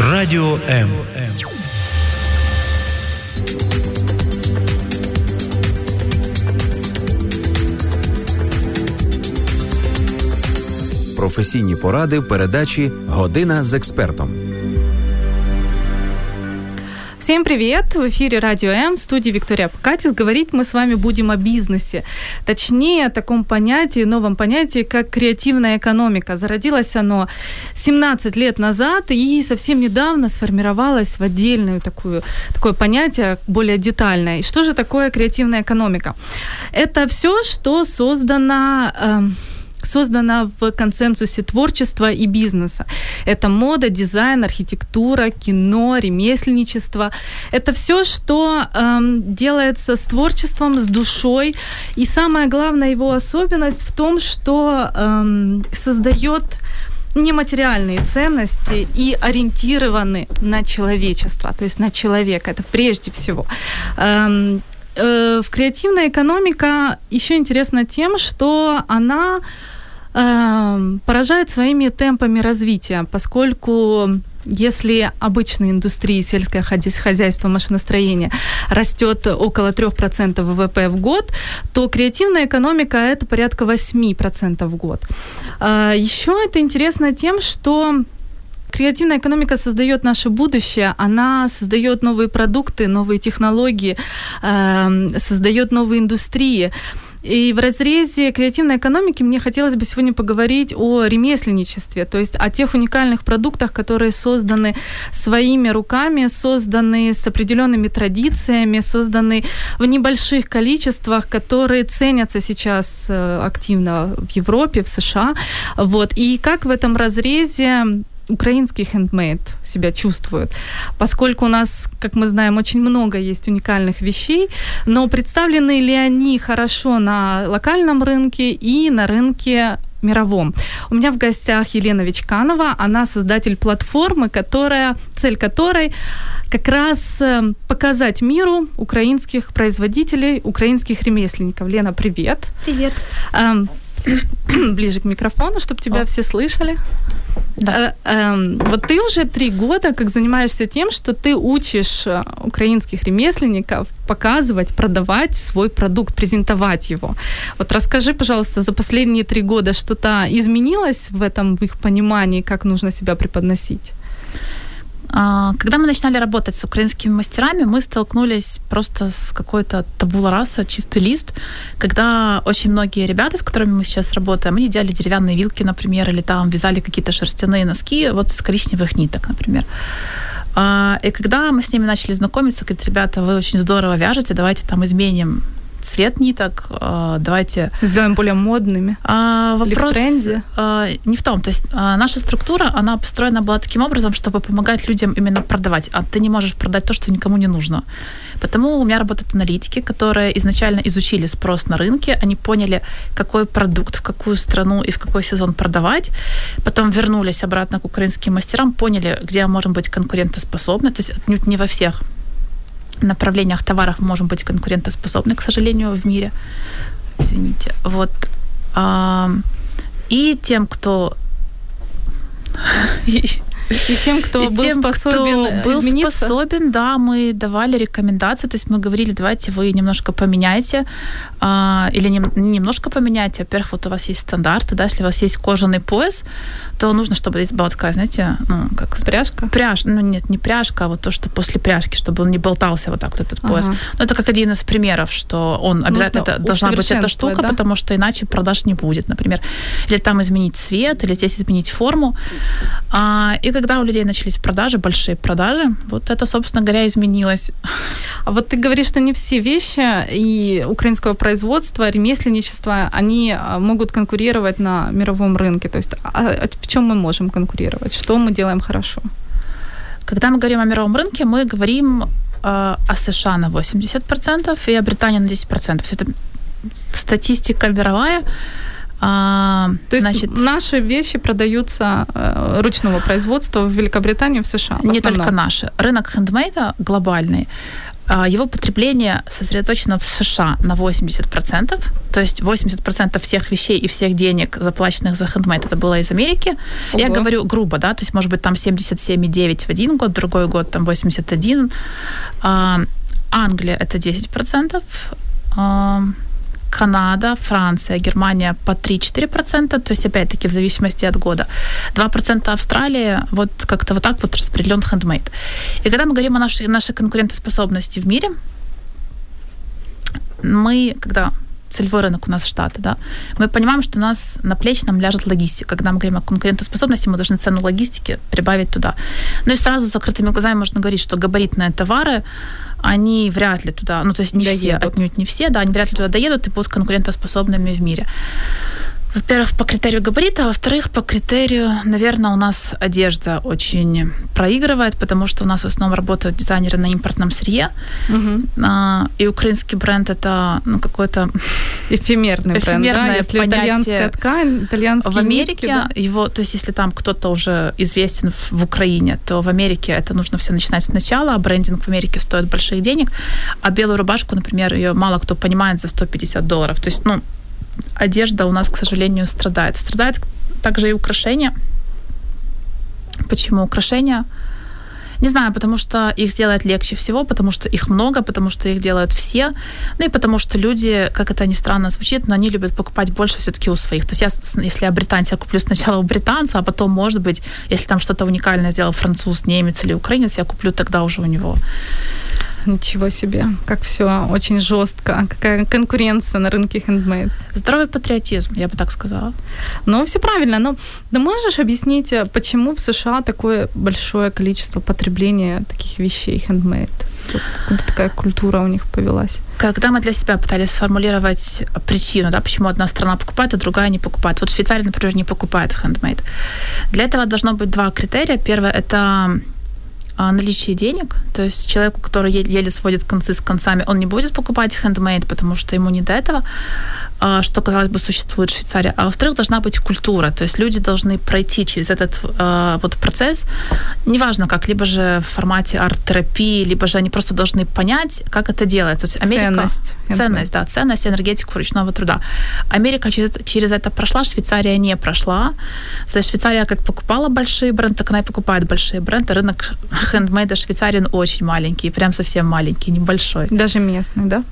Радіо М. Професійні поради в передачі Година з експертом. Всем привет! В эфире Радио М, в студии Виктория Покатис. Говорить мы с вами будем о бизнесе. Точнее, о таком понятии, новом понятии, как креативная экономика. Зародилось оно 17 лет назад и совсем недавно сформировалось в отдельную такую, такое понятие, более детальное. И что же такое креативная экономика? Это все, что создано... Э, создана в консенсусе творчества и бизнеса. Это мода, дизайн, архитектура, кино, ремесленничество. Это все, что эм, делается с творчеством, с душой. И самая главная его особенность в том, что эм, создает нематериальные ценности и ориентированы на человечество, то есть на человека. Это прежде всего. Эм, э, в креативная экономика еще интересна тем, что она э, поражает своими темпами развития, поскольку если обычной индустрии сельское хозяйство, машиностроение растет около 3% ВВП в год, то креативная экономика это порядка 8% в год. Э, еще это интересно тем, что Креативная экономика создает наше будущее, она создает новые продукты, новые технологии, э, создает новые индустрии. И в разрезе креативной экономики мне хотелось бы сегодня поговорить о ремесленничестве, то есть о тех уникальных продуктах, которые созданы своими руками, созданы с определенными традициями, созданы в небольших количествах, которые ценятся сейчас э, активно в Европе, в США. Вот. И как в этом разрезе украинский хендмейд себя чувствует, поскольку у нас, как мы знаем, очень много есть уникальных вещей, но представлены ли они хорошо на локальном рынке и на рынке мировом. У меня в гостях Елена Вичканова, она создатель платформы, которая, цель которой как раз э, показать миру украинских производителей, украинских ремесленников. Лена, привет. Привет. Ближе к микрофону, чтобы тебя О. все слышали. Да. Э, э, вот ты уже три года как занимаешься тем, что ты учишь э, украинских ремесленников показывать, продавать свой продукт, презентовать его. Вот расскажи, пожалуйста, за последние три года что-то изменилось в этом, в их понимании, как нужно себя преподносить? А, когда мы начинали работать с украинскими мастерами, мы столкнулись просто с какой-то табула раса, чистый лист, когда очень многие ребята, с которыми мы сейчас работаем, они делали деревянные вилки, например, или там вязали какие-то шерстяные носки, вот из коричневых ниток, например. А, и когда мы с ними начали знакомиться, говорят, ребята, вы очень здорово вяжете, давайте там изменим цвет ниток, а, давайте... Сделаем более модными. А, вопрос в? А, не в том. То есть а, наша структура, она построена была таким образом, чтобы помогать людям именно продавать. А ты не можешь продать то, что никому не нужно. Потому у меня работают аналитики, которые изначально изучили спрос на рынке, они поняли, какой продукт, в какую страну и в какой сезон продавать. Потом вернулись обратно к украинским мастерам, поняли, где мы можем быть конкурентоспособны. То есть отнюдь не во всех направлениях товаров можем быть конкурентоспособны, к сожалению, в мире. Извините. Вот. И тем, кто и тем, кто и был тем, способен кто был измениться? способен, да, мы давали рекомендации, то есть мы говорили, давайте вы немножко поменяйте, а, или не, немножко поменяйте. Во-первых, вот у вас есть стандарты, да, если у вас есть кожаный пояс, то нужно, чтобы здесь была такая, знаете, ну, как... Пряжка? Пряжка, ну нет, не пряжка, а вот то, что после пряжки, чтобы он не болтался вот так вот этот пояс. Ага. Ну, это как один из примеров, что он обязательно это, должна быть эта штука, да? потому что иначе продаж не будет, например. Или там изменить цвет, или здесь изменить форму. А, и когда у людей начались продажи, большие продажи, вот это, собственно говоря, изменилось. А вот ты говоришь, что не все вещи и украинского производства, ремесленничества, они а, могут конкурировать на мировом рынке. То есть а, а в чем мы можем конкурировать? Что мы делаем хорошо? Когда мы говорим о мировом рынке, мы говорим э, о США на 80% и о Британии на 10%. Все это статистика мировая. А, То есть значит, наши вещи продаются э, ручного производства в Великобритании, в США? Не только наши. Рынок хендмейда глобальный а, его потребление сосредоточено в США на 80%, то есть 80% всех вещей и всех денег, заплаченных за хендмейд, это было из Америки. Ого. Я говорю грубо, да, то есть, может быть, там 77,9 в один год, другой год там 81. А, Англия это 10%. Канада, Франция, Германия по 3-4%, то есть, опять-таки, в зависимости от года. 2% Австралия, вот как-то вот так вот распределен хендмейд. И когда мы говорим о нашей, нашей конкурентоспособности в мире, мы, когда целевой рынок у нас Штаты, да, мы понимаем, что у нас на плечи нам ляжет логистика. Когда мы говорим о конкурентоспособности, мы должны цену логистики прибавить туда. Ну и сразу с закрытыми глазами можно говорить, что габаритные товары, они вряд ли туда, ну то есть не доедут. все, отнюдь не все, да, они вряд ли туда доедут и будут конкурентоспособными в мире. Во-первых, по критерию габарита, а во-вторых, по критерию, наверное, у нас одежда очень проигрывает, потому что у нас в основном работают дизайнеры на импортном сырье, угу. а, и украинский бренд это ну, какой-то эфемерный бренд, да? Если итальянская ткань, итальянские В Америке нитки, да? его, то есть если там кто-то уже известен в, в Украине, то в Америке это нужно все начинать сначала, а брендинг в Америке стоит больших денег, а белую рубашку, например, ее мало кто понимает за 150 долларов. То есть, ну, одежда у нас, к сожалению, страдает. Страдает также и украшения. Почему украшения? Не знаю, потому что их сделать легче всего, потому что их много, потому что их делают все, ну и потому что люди, как это ни странно звучит, но они любят покупать больше все-таки у своих. То есть я, если я британец, я куплю сначала у британца, а потом, может быть, если там что-то уникальное сделал француз, немец или украинец, я куплю тогда уже у него. Ничего себе, как все очень жестко. Какая конкуренция на рынке хендмейд. Здоровый патриотизм, я бы так сказала. Ну, все правильно. Но ты можешь объяснить, э, почему в США такое большое количество потребления таких вещей хендмейд? Откуда такая культура у них повелась? Когда мы для себя пытались сформулировать причину, да, почему одна страна покупает, а другая не покупает. Вот Швейцария, например, не покупает хендмейд. Для этого должно быть два критерия. Первое – это а, наличие денег. То есть человеку, который еле сводит концы с концами, он не будет покупать хендмейд, потому что ему не до этого. А, что, казалось бы, существует в Швейцарии. А во-вторых, должна быть культура. То есть люди должны пройти через этот э, вот процесс, неважно как, либо же в формате арт-терапии, либо же они просто должны понять, как это делается. То есть Америка, ценность. Ценность, да, ценность, энергетику ручного труда. Америка через, через это прошла, Швейцария не прошла. То есть Швейцария как покупала большие бренды, так она и покупает большие бренды. Рынок хендмейда Швейцарии очень маленький, прям совсем маленький, небольшой. Даже местный, да?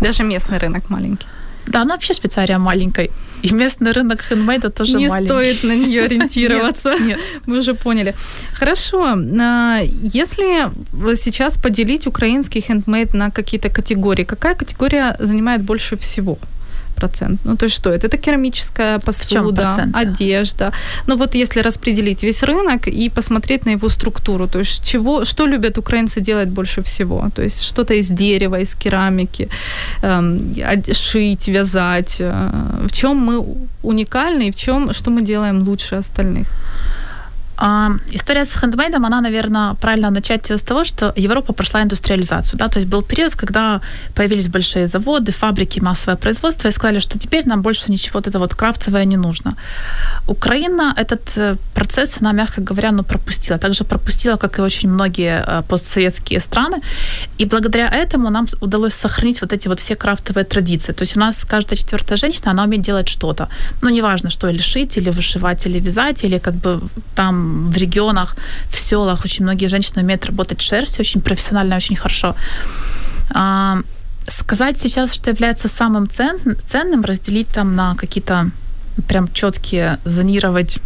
Даже местный рынок маленький. Да, ну вообще Швейцария маленькая. И местный рынок хендмейда тоже не маленький. Не стоит на нее ориентироваться. нет, нет. Мы уже поняли. Хорошо. А, если сейчас поделить украинский хендмейд на какие-то категории, какая категория занимает больше всего? Процент. Ну, то есть что это? Это керамическая посуда, одежда. Ну, вот если распределить весь рынок и посмотреть на его структуру, то есть чего, что любят украинцы делать больше всего? То есть что-то из дерева, из керамики, эм, шить, вязать. Э, в чем мы уникальны и в чем, что мы делаем лучше остальных? А, история с хендмейдом, она, наверное, правильно начать с того, что Европа прошла индустриализацию. Да? То есть был период, когда появились большие заводы, фабрики, массовое производство, и сказали, что теперь нам больше ничего вот это вот крафтовое не нужно. Украина этот э, процесс, она, мягко говоря, ну, пропустила. Также пропустила, как и очень многие э, постсоветские страны. И благодаря этому нам удалось сохранить вот эти вот все крафтовые традиции. То есть у нас каждая четвертая женщина, она умеет делать что-то. Ну, неважно, что, или шить, или вышивать, или вязать, или как бы там в регионах, в селах очень многие женщины умеют работать шерстью очень профессионально, очень хорошо. А, сказать сейчас, что является самым цен, ценным, разделить там на какие-то прям четкие, зонировать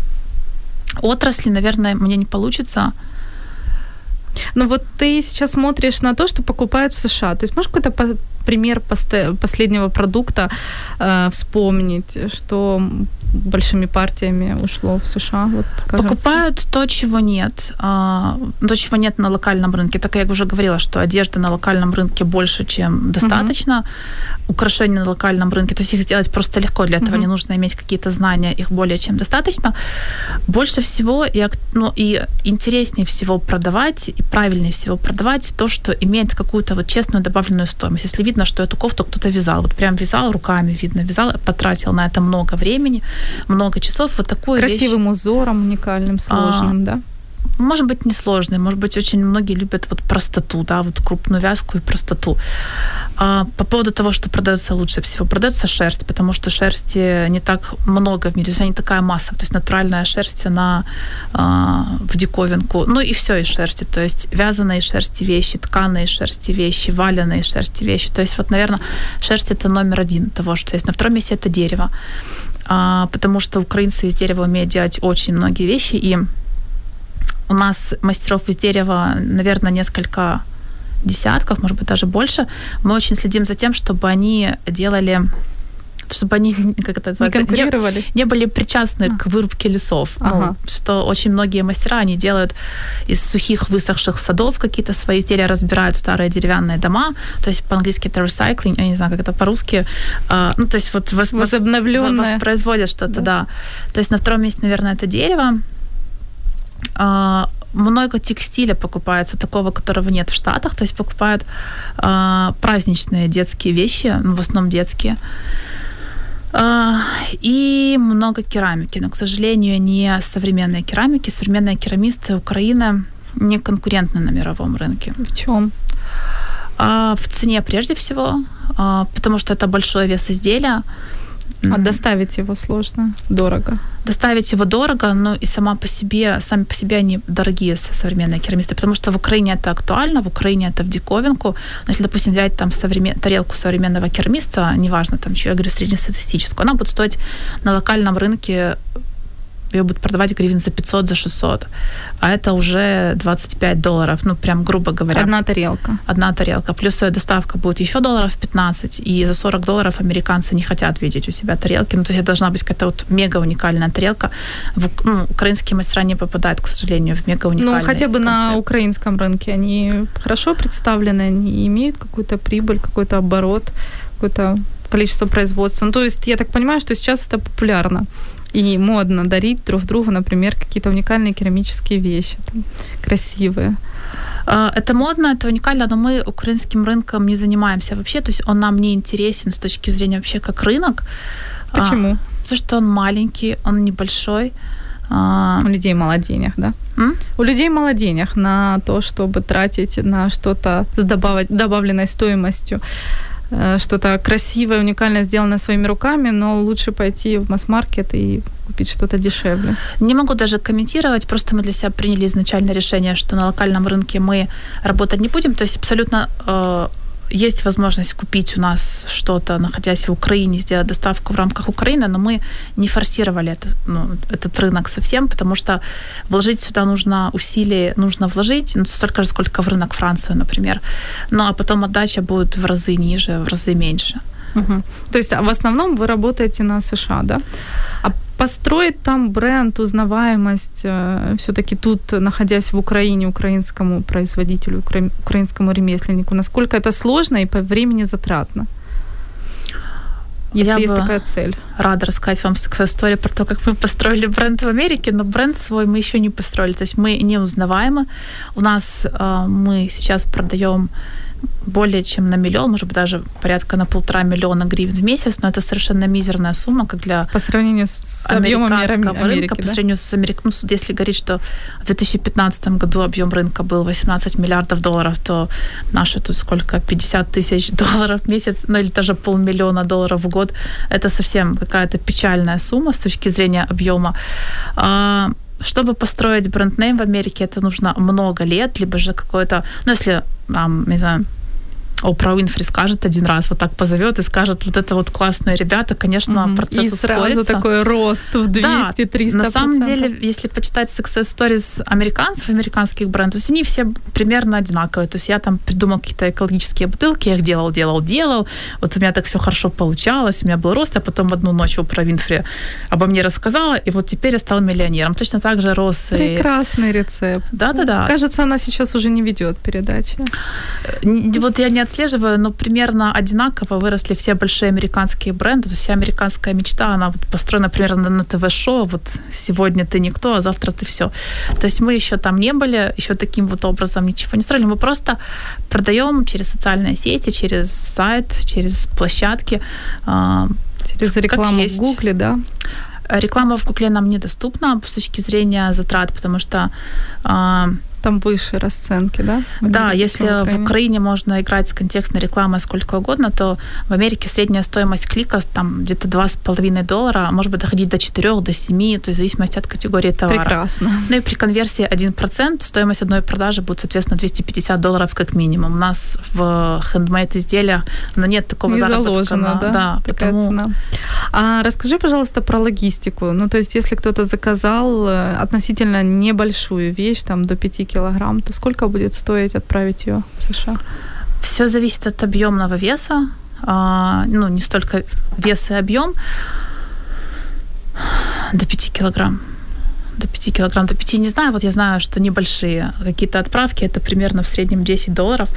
отрасли, наверное, мне не получится. Но вот ты сейчас смотришь на то, что покупают в США. То есть можешь какой-то пример последнего продукта э, вспомнить, что большими партиями ушло в США? Вот, Покупают то, чего нет. А, то, чего нет на локальном рынке. Так я уже говорила, что одежды на локальном рынке больше, чем достаточно. Угу. Украшения на локальном рынке. То есть их сделать просто легко. Для этого угу. не нужно иметь какие-то знания. Их более чем достаточно. Больше всего и, ну, и интереснее всего продавать, и правильнее всего продавать то, что имеет какую-то вот честную добавленную стоимость. Если видно, что эту кофту кто-то вязал, вот прям вязал руками, видно, вязал, потратил на это много времени, много часов. Вот такую Красивым вещь, узором, уникальным, сложным, а, да? Может быть, несложный, может быть, очень многие любят вот простоту, да, вот крупную вязку и простоту. А по поводу того, что продается лучше всего, продается шерсть, потому что шерсти не так много в мире, то есть не такая масса, то есть натуральная шерсть, она а, в диковинку, ну и все из шерсти, то есть вязаные шерсти вещи, тканые шерсти вещи, валеные шерсти вещи, то есть вот, наверное, шерсть это номер один того, что есть. На втором месте это дерево, а, потому что украинцы из дерева умеют делать очень многие вещи, и у нас мастеров из дерева, наверное, несколько десятков, может быть, даже больше. Мы очень следим за тем, чтобы они делали чтобы они, как это называется, не, конкурировали. не, не были причастны а. к вырубке лесов. Ну, ага. Ну, что очень многие мастера, они делают из сухих высохших садов какие-то свои изделия, разбирают старые деревянные дома, то есть по-английски это recycling, я не знаю, как это по-русски, а, ну, то есть вот вос, Возобновленное. воспроизводят что-то, да. да. То есть на втором месте, наверное, это дерево, много текстиля покупается, такого, которого нет в Штатах, то есть покупают а, праздничные детские вещи, ну, в основном детские. А, и много керамики, но, к сожалению, не современные керамики. Современные керамисты Украины не конкурентны на мировом рынке. В чем? А, в цене прежде всего, а, потому что это большой вес изделия. А доставить его сложно, дорого? Доставить его дорого, но и сама по себе, сами по себе они дорогие современные керамисты, потому что в Украине это актуально, в Украине это в диковинку. Но если, допустим, взять там современ... тарелку современного керамиста, неважно, там, я говорю, среднестатистическую, она будет стоить на локальном рынке ее будут продавать гривен за 500, за 600. А это уже 25 долларов, ну, прям грубо говоря. Одна тарелка. Одна тарелка. Плюс ее доставка будет еще долларов 15, и за 40 долларов американцы не хотят видеть у себя тарелки. Ну, то есть это должна быть какая-то вот мега уникальная тарелка. В, ну, украинские мастера не попадают, к сожалению, в мега уникальный Ну, хотя бы концепт. на украинском рынке они хорошо представлены, они имеют какую-то прибыль, какой-то оборот, какое-то количество производства. Ну, то есть я так понимаю, что сейчас это популярно и модно дарить друг другу, например, какие-то уникальные керамические вещи, там, красивые. А, это модно, это уникально, но мы украинским рынком не занимаемся вообще, то есть он нам не интересен с точки зрения вообще как рынок. Почему? А, потому что он маленький, он небольшой. А... У людей мало денег, да? М? У людей мало денег на то, чтобы тратить на что-то с добав... добавленной стоимостью. Э, что-то красивое, уникальное, сделанное своими руками, но лучше пойти в масс-маркет и купить что-то дешевле. Не могу даже комментировать, просто мы для себя приняли изначально решение, что на локальном рынке мы работать не будем, то есть абсолютно э, есть возможность купить у нас что-то, находясь в Украине, сделать доставку в рамках Украины, но мы не форсировали это, ну, этот рынок совсем, потому что вложить сюда нужно усилий, нужно вложить ну, столько же, сколько в рынок Франции, например. Ну, а потом отдача будет в разы ниже, в разы меньше. Угу. То есть а в основном вы работаете на США, да? А построить там бренд, узнаваемость, э, все-таки тут, находясь в Украине, украинскому производителю, укра... украинскому ремесленнику, насколько это сложно и по времени затратно? Если Я есть такая цель. Рада рассказать вам историю про то, как мы построили бренд в Америке, но бренд свой мы еще не построили. То есть мы не узнаваемы. У нас э, мы сейчас продаем более чем на миллион, может быть, даже порядка на полтора миллиона гривен в месяц, но это совершенно мизерная сумма, как для по сравнению с американского Америки, рынка, да? по сравнению с Америкой. Ну, если говорить, что в 2015 году объем рынка был 18 миллиардов долларов, то наши тут сколько, 50 тысяч долларов в месяц, ну или даже полмиллиона долларов в год, это совсем какая-то печальная сумма с точки зрения объема. А, чтобы построить бренд-нейм в Америке, это нужно много лет, либо же какое-то, ну, если, не знаю, Опра Уинфри скажет один раз, вот так позовет и скажет, вот это вот классные ребята, конечно, mm-hmm. процесс и ускорится. сразу такой рост в 200-300%. Да, на самом деле, если почитать success stories американцев, американских брендов, то есть они все примерно одинаковые. То есть я там придумал какие-то экологические бутылки, я их делал, делал, делал. Вот у меня так все хорошо получалось, у меня был рост, а потом одну ночь Опра Винфри обо мне рассказала, и вот теперь я стал миллионером. Точно так же рос. Прекрасный и... рецепт. Да-да-да. Кажется, она сейчас уже не ведет передачи. Вот я не отслеживаю, но примерно одинаково выросли все большие американские бренды. То есть вся американская мечта, она вот построена примерно на ТВ-шоу. Вот сегодня ты никто, а завтра ты все. То есть мы еще там не были, еще таким вот образом ничего не строили. Мы просто продаем через социальные сети, через сайт, через площадки. А, через рекламу в Гугле, да? Реклама в Гугле нам недоступна с точки зрения затрат, потому что а, там выше расценки, да? Да, если в Украине. в Украине можно играть с контекстной рекламой сколько угодно, то в Америке средняя стоимость клика там где-то 2,5 доллара, может быть, доходить до 4, до 7, то есть в зависимости от категории товара. Прекрасно. Ну и при конверсии 1% стоимость одной продажи будет, соответственно, 250 долларов как минимум. У нас в хендмейд изделиях но нет такого Не заработка. заложено, да? да потому... цена. А расскажи, пожалуйста, про логистику. Ну, то есть, если кто-то заказал э, относительно небольшую вещь, там, до 5 килограмм, то сколько будет стоить отправить ее в США? Все зависит от объемного веса, а, ну, не столько вес и объем, до 5 килограмм. До 5 килограмм, до 5 не знаю. Вот я знаю, что небольшие какие-то отправки, это примерно в среднем 10 долларов,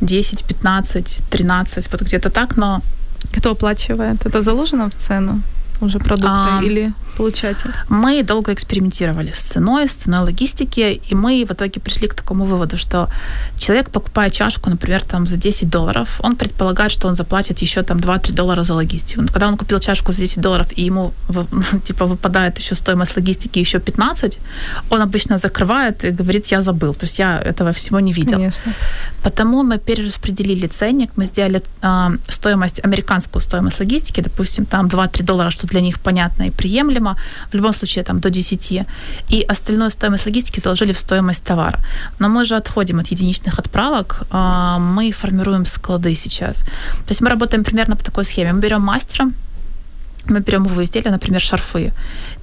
10, 15, 13, вот где-то так, но... Кто оплачивает? Это заложено в цену? уже продукты а, или получатель? Мы долго экспериментировали с ценой, с ценой логистики, и мы в итоге пришли к такому выводу, что человек, покупая чашку, например, там за 10 долларов, он предполагает, что он заплатит еще там 2-3 доллара за логистику. Когда он купил чашку за 10 долларов, и ему типа выпадает еще стоимость логистики еще 15, он обычно закрывает и говорит, я забыл. То есть я этого всего не видел. Конечно. Потому мы перераспределили ценник, мы сделали э, стоимость, американскую стоимость логистики, допустим, там 2-3 доллара, что для них понятно и приемлемо, в любом случае там до 10, и остальную стоимость логистики заложили в стоимость товара. Но мы же отходим от единичных отправок, а, мы формируем склады сейчас. То есть мы работаем примерно по такой схеме. Мы берем мастера, мы берем его изделия, например, шарфы,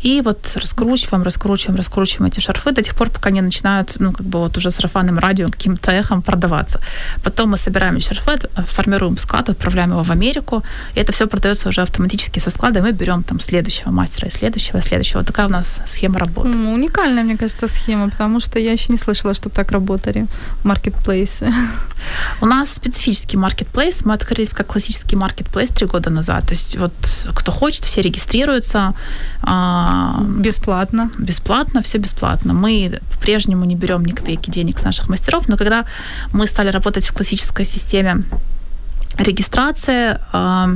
и вот раскручиваем, раскручиваем, раскручиваем эти шарфы до тех пор, пока они начинают, ну, как бы вот уже сарафанным радио каким-то эхом продаваться. Потом мы собираем эти шарфы, формируем склад, отправляем его в Америку, и это все продается уже автоматически со склада, и мы берем там следующего мастера, и следующего, и следующего. Такая у нас схема работы. Mm, уникальная, мне кажется, схема, потому что я еще не слышала, чтобы так работали маркетплейсы. У нас специфический маркетплейс. Мы открылись как классический маркетплейс три года назад. То есть вот кто хочет, все регистрируются. Бесплатно. Бесплатно, все бесплатно. Мы по-прежнему не берем ни копейки денег с наших мастеров, но когда мы стали работать в классической системе регистрации, а,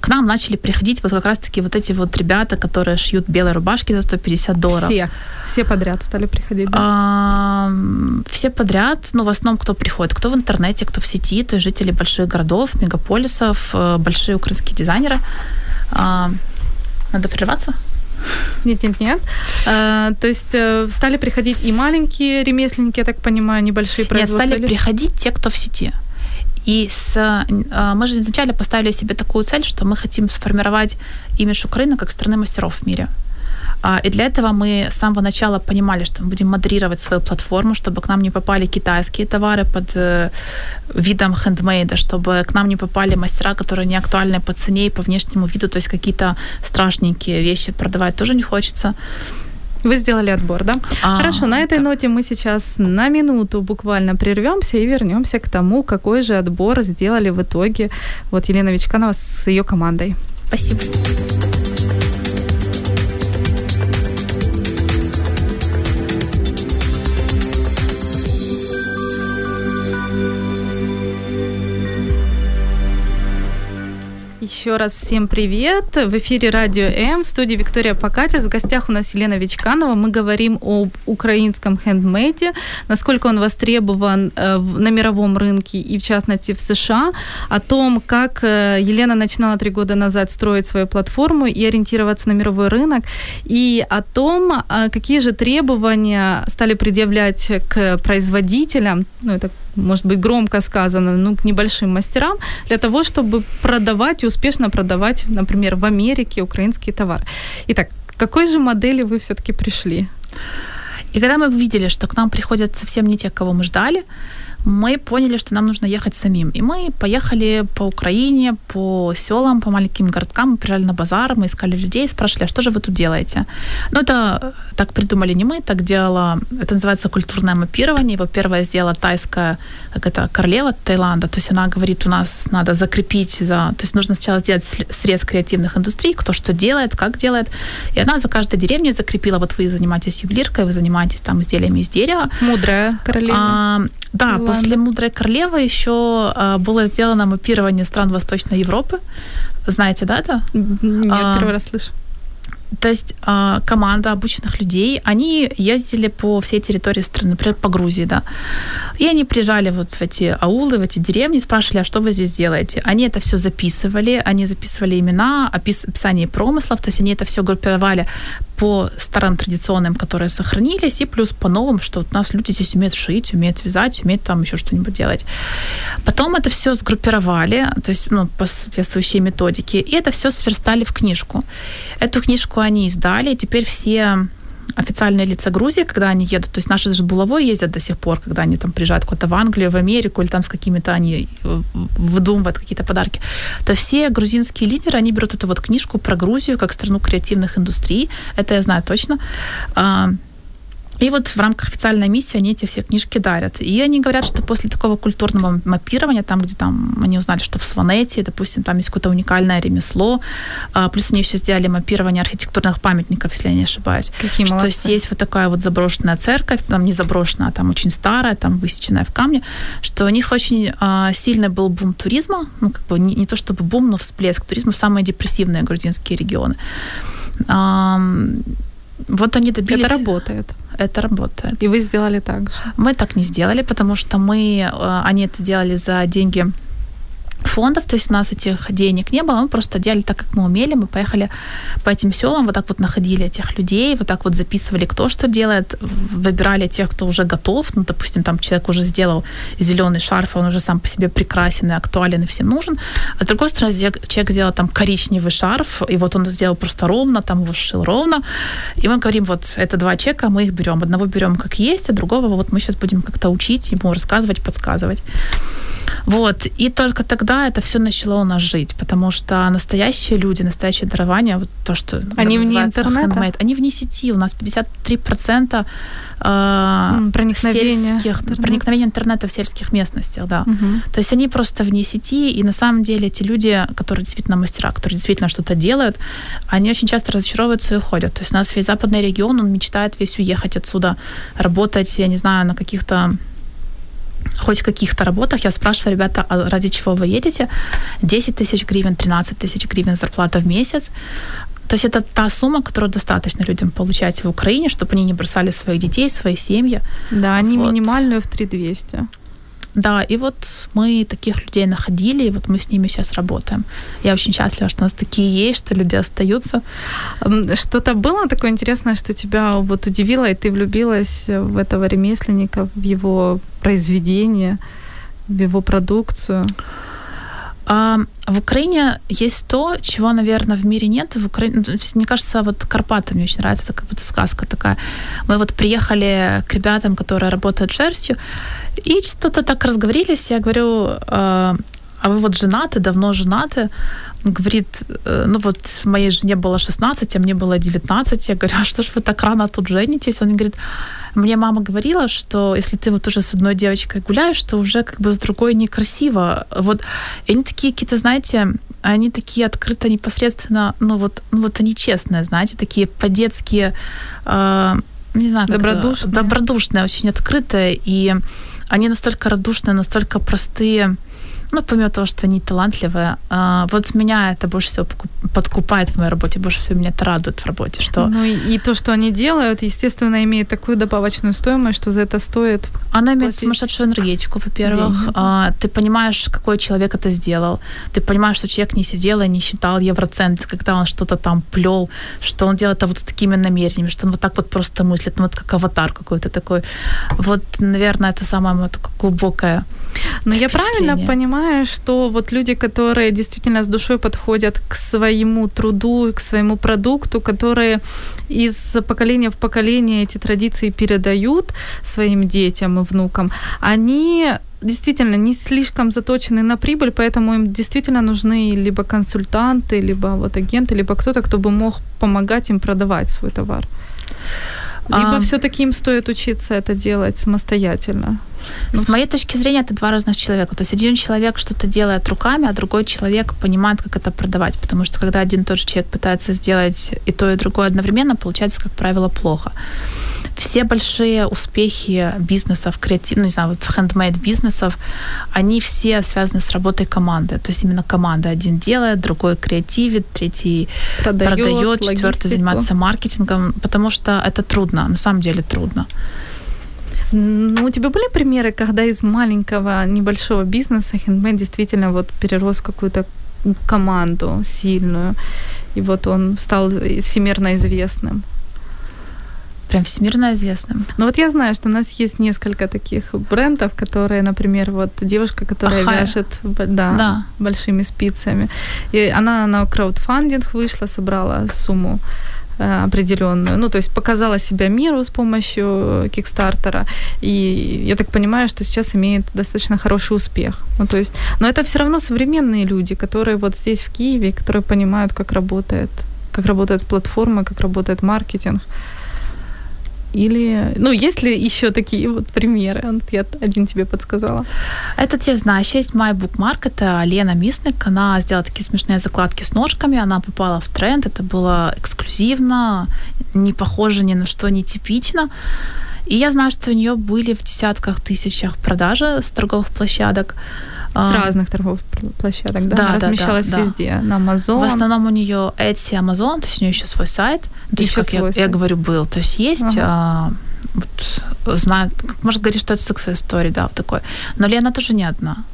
к нам начали приходить вот как раз-таки вот эти вот ребята, которые шьют белые рубашки за 150 долларов. Все, все подряд стали приходить, да? А, все подряд, ну, в основном кто приходит, кто в интернете, кто в сети, то есть жители больших городов, мегаполисов, э, большие украинские дизайнеры. А, надо прерваться? Нет, нет, нет. А, то есть э, стали приходить и маленькие ремесленники, я так понимаю, небольшие производители? Нет, стали приходить те, кто в сети. И с, а, мы же изначально поставили себе такую цель, что мы хотим сформировать имидж Украины как страны мастеров в мире. А, и для этого мы с самого начала понимали, что мы будем модерировать свою платформу, чтобы к нам не попали китайские товары под э, видом хендмейда, чтобы к нам не попали мастера, которые не актуальны по цене и по внешнему виду, то есть какие-то страшненькие вещи продавать тоже не хочется. Вы сделали отбор, да? А, Хорошо, на этой да. ноте мы сейчас на минуту буквально прервемся и вернемся к тому, какой же отбор сделали в итоге вот Елена Вичканова с ее командой. Спасибо. Еще раз всем привет. В эфире Радио М, в студии Виктория Покатис. В гостях у нас Елена Вичканова. Мы говорим об украинском хендмейде, насколько он востребован э, на мировом рынке и, в частности, в США, о том, как э, Елена начинала три года назад строить свою платформу и ориентироваться на мировой рынок, и о том, э, какие же требования стали предъявлять к производителям, ну, это может быть, громко сказано, ну, к небольшим мастерам, для того, чтобы продавать и успешно продавать, например, в Америке украинские товары. Итак, к какой же модели вы все-таки пришли? И когда мы увидели, что к нам приходят совсем не те, кого мы ждали, мы поняли, что нам нужно ехать самим. И мы поехали по Украине, по селам, по маленьким городкам, мы приезжали на базар, мы искали людей, спрашивали, а что же вы тут делаете? Ну, это так придумали не мы, так делала, это называется культурное мапирование. Его первое сделала тайская, как это, королева Таиланда. То есть она говорит, у нас надо закрепить за... То есть нужно сначала сделать срез креативных индустрий, кто что делает, как делает. И она за каждой деревней закрепила, вот вы занимаетесь ювелиркой, вы занимаетесь там изделиями из дерева. Мудрая королева. А, да, Ладно. После «Мудрой королевы» еще а, было сделано мапирование стран Восточной Европы. Знаете, да, это? Нет, а, первый раз слышу. То есть э, команда обученных людей, они ездили по всей территории страны, например, по Грузии, да. И они приезжали вот в эти аулы, в эти деревни, спрашивали, а что вы здесь делаете? Они это все записывали, они записывали имена, опис- описание промыслов, то есть они это все группировали по старым традиционным, которые сохранились, и плюс по новым, что вот у нас люди здесь умеют шить, умеют вязать, умеют там еще что-нибудь делать. Потом это все сгруппировали, то есть ну, по соответствующей методике, и это все сверстали в книжку. Эту книжку они издали, и теперь все официальные лица Грузии, когда они едут, то есть наши же булавой ездят до сих пор, когда они там приезжают куда-то в Англию, в Америку, или там с какими-то они э, выдумывают какие-то подарки, то все грузинские лидеры, они берут эту вот книжку про Грузию как страну креативных индустрий, это я знаю точно, а, и вот в рамках официальной миссии они эти все книжки дарят. И они говорят, что после такого культурного мапирования, там, где там они узнали, что в Сванете, допустим, там есть какое-то уникальное ремесло, а, плюс они еще сделали мапирование архитектурных памятников, если я не ошибаюсь. Какие что, молодцы. То есть есть вот такая вот заброшенная церковь, там не заброшенная, а там очень старая, там высеченная в камне, что у них очень а, сильный был бум туризма, ну, как бы не, не то чтобы бум, но всплеск туризма в самые депрессивные грузинские регионы. А, вот они добились... Это работает. Это работает. И вы сделали так же. Мы так не сделали, потому что мы, э, они это делали за деньги фондов, то есть у нас этих денег не было, мы просто делали так, как мы умели, мы поехали по этим селам, вот так вот находили этих людей, вот так вот записывали, кто что делает, выбирали тех, кто уже готов, ну, допустим, там человек уже сделал зеленый шарф, он уже сам по себе прекрасен и актуален и всем нужен, а с другой стороны, человек сделал там коричневый шарф, и вот он сделал просто ровно, там его сшил ровно, и мы говорим, вот это два чека, мы их берем, одного берем как есть, а другого вот мы сейчас будем как-то учить, ему рассказывать, подсказывать. Вот. И только тогда это все начало у нас жить, потому что настоящие люди, настоящее дарование, вот то, что они вне интернета? Handmade, они вне сети. У нас 53% э, проникновения, сельских, интернет. проникновения интернета в сельских местностях, да. Угу. То есть они просто вне сети, и на самом деле эти люди, которые действительно мастера, которые действительно что-то делают, они очень часто разочаровываются и уходят. То есть у нас весь западный регион, он мечтает весь уехать отсюда, работать, я не знаю, на каких-то хоть в каких-то работах, я спрашиваю, ребята, а ради чего вы едете? 10 тысяч гривен, 13 тысяч гривен зарплата в месяц. То есть это та сумма, которую достаточно людям получать в Украине, чтобы они не бросали своих детей, свои семьи. Да, они Вот. минимальную в 3200. Да, и вот мы таких людей находили, и вот мы с ними сейчас работаем. Я очень счастлива, что у нас такие есть, что люди остаются. Что-то было такое интересное, что тебя вот удивило, и ты влюбилась в этого ремесленника, в его произведение, в его продукцию? А, в Украине есть то, чего, наверное, в мире нет. В Украине, ну, мне кажется, вот Карпаты мне очень нравится, это как будто сказка такая. Мы вот приехали к ребятам, которые работают шерстью, и что-то так разговорились. Я говорю, а, а вы вот женаты, давно женаты? Говорит, «Э, ну вот моей жене было 16, а мне было 19. Я говорю, а что ж вы так рано тут женитесь? Он говорит, мне мама говорила, что если ты вот уже с одной девочкой гуляешь, то уже как бы с другой некрасиво. Вот они такие какие-то, знаете, они такие открыто, непосредственно, ну вот, ну вот они честные, знаете, такие по-детски, э, не знаю, как это- Добродушные. добродушные, очень открытые, и они настолько радушные, настолько простые, ну, помимо того, что они талантливые, а, вот меня это больше всего подкупает в моей работе, больше всего меня это радует в работе, что Ну и, и то, что они делают, естественно, имеет такую добавочную стоимость, что за это стоит. Она имеет сумасшедшую энергетику, во-первых. А, ты понимаешь, какой человек это сделал. Ты понимаешь, что человек не сидел и не считал евроцент, когда он что-то там плел, что он делает это вот с такими намерениями, что он вот так вот просто мыслит, ну вот как аватар какой-то такой. Вот, наверное, это самое глубокое. Но я правильно понимаю, что вот люди, которые действительно с душой подходят к своему труду, к своему продукту, которые из поколения в поколение эти традиции передают своим детям и внукам, они действительно не слишком заточены на прибыль, поэтому им действительно нужны либо консультанты, либо вот агенты, либо кто-то, кто бы мог помогать им продавать свой товар. Либо А, все-таки им стоит учиться это делать самостоятельно. Ну, С моей точки зрения, это два разных человека. То есть один человек что-то делает руками, а другой человек понимает, как это продавать. Потому что когда один и тот же человек пытается сделать и то, и другое одновременно, получается, как правило, плохо. все большие успехи бизнесов, креатив, ну, не знаю, вот хендмейд бизнесов, они все связаны с работой команды. То есть именно команда один делает, другой креативит, третий продает, продает четвертый занимается маркетингом, потому что это трудно, на самом деле трудно. Ну, у тебя были примеры, когда из маленького небольшого бизнеса хендмейд действительно вот перерос в какую-то команду сильную, и вот он стал всемирно известным? Прям всемирно известным. Ну вот я знаю, что у нас есть несколько таких брендов, которые, например, вот девушка, которая Ахая. вяжет да, да. большими спицами. И она на краудфандинг вышла, собрала сумму определенную. Ну, то есть показала себя миру с помощью Кикстартера. И я так понимаю, что сейчас имеет достаточно хороший успех. Ну, то есть, но это все равно современные люди, которые вот здесь в Киеве, которые понимают, как работает, как работает платформа, как работает маркетинг. Или, ну, есть ли еще такие вот примеры? Я один тебе подсказала. Этот я знаю. Еще есть My Bookmark, это Лена Мисник. Она сделала такие смешные закладки с ножками, она попала в тренд, это было эксклюзивно, не похоже ни на что, не типично. И я знаю, что у нее были в десятках тысячах продажи с торговых площадок. С а, разных торговых площадок, да? да Она размещалась да, везде, на Amazon. В основном у нее Etsy, Amazon, то есть у нее еще свой сайт. То есть, как я, я говорю, был. То есть есть, ага. а, вот, знаю, может говорить, что это success story, да, вот такой. Но Лена тоже не одна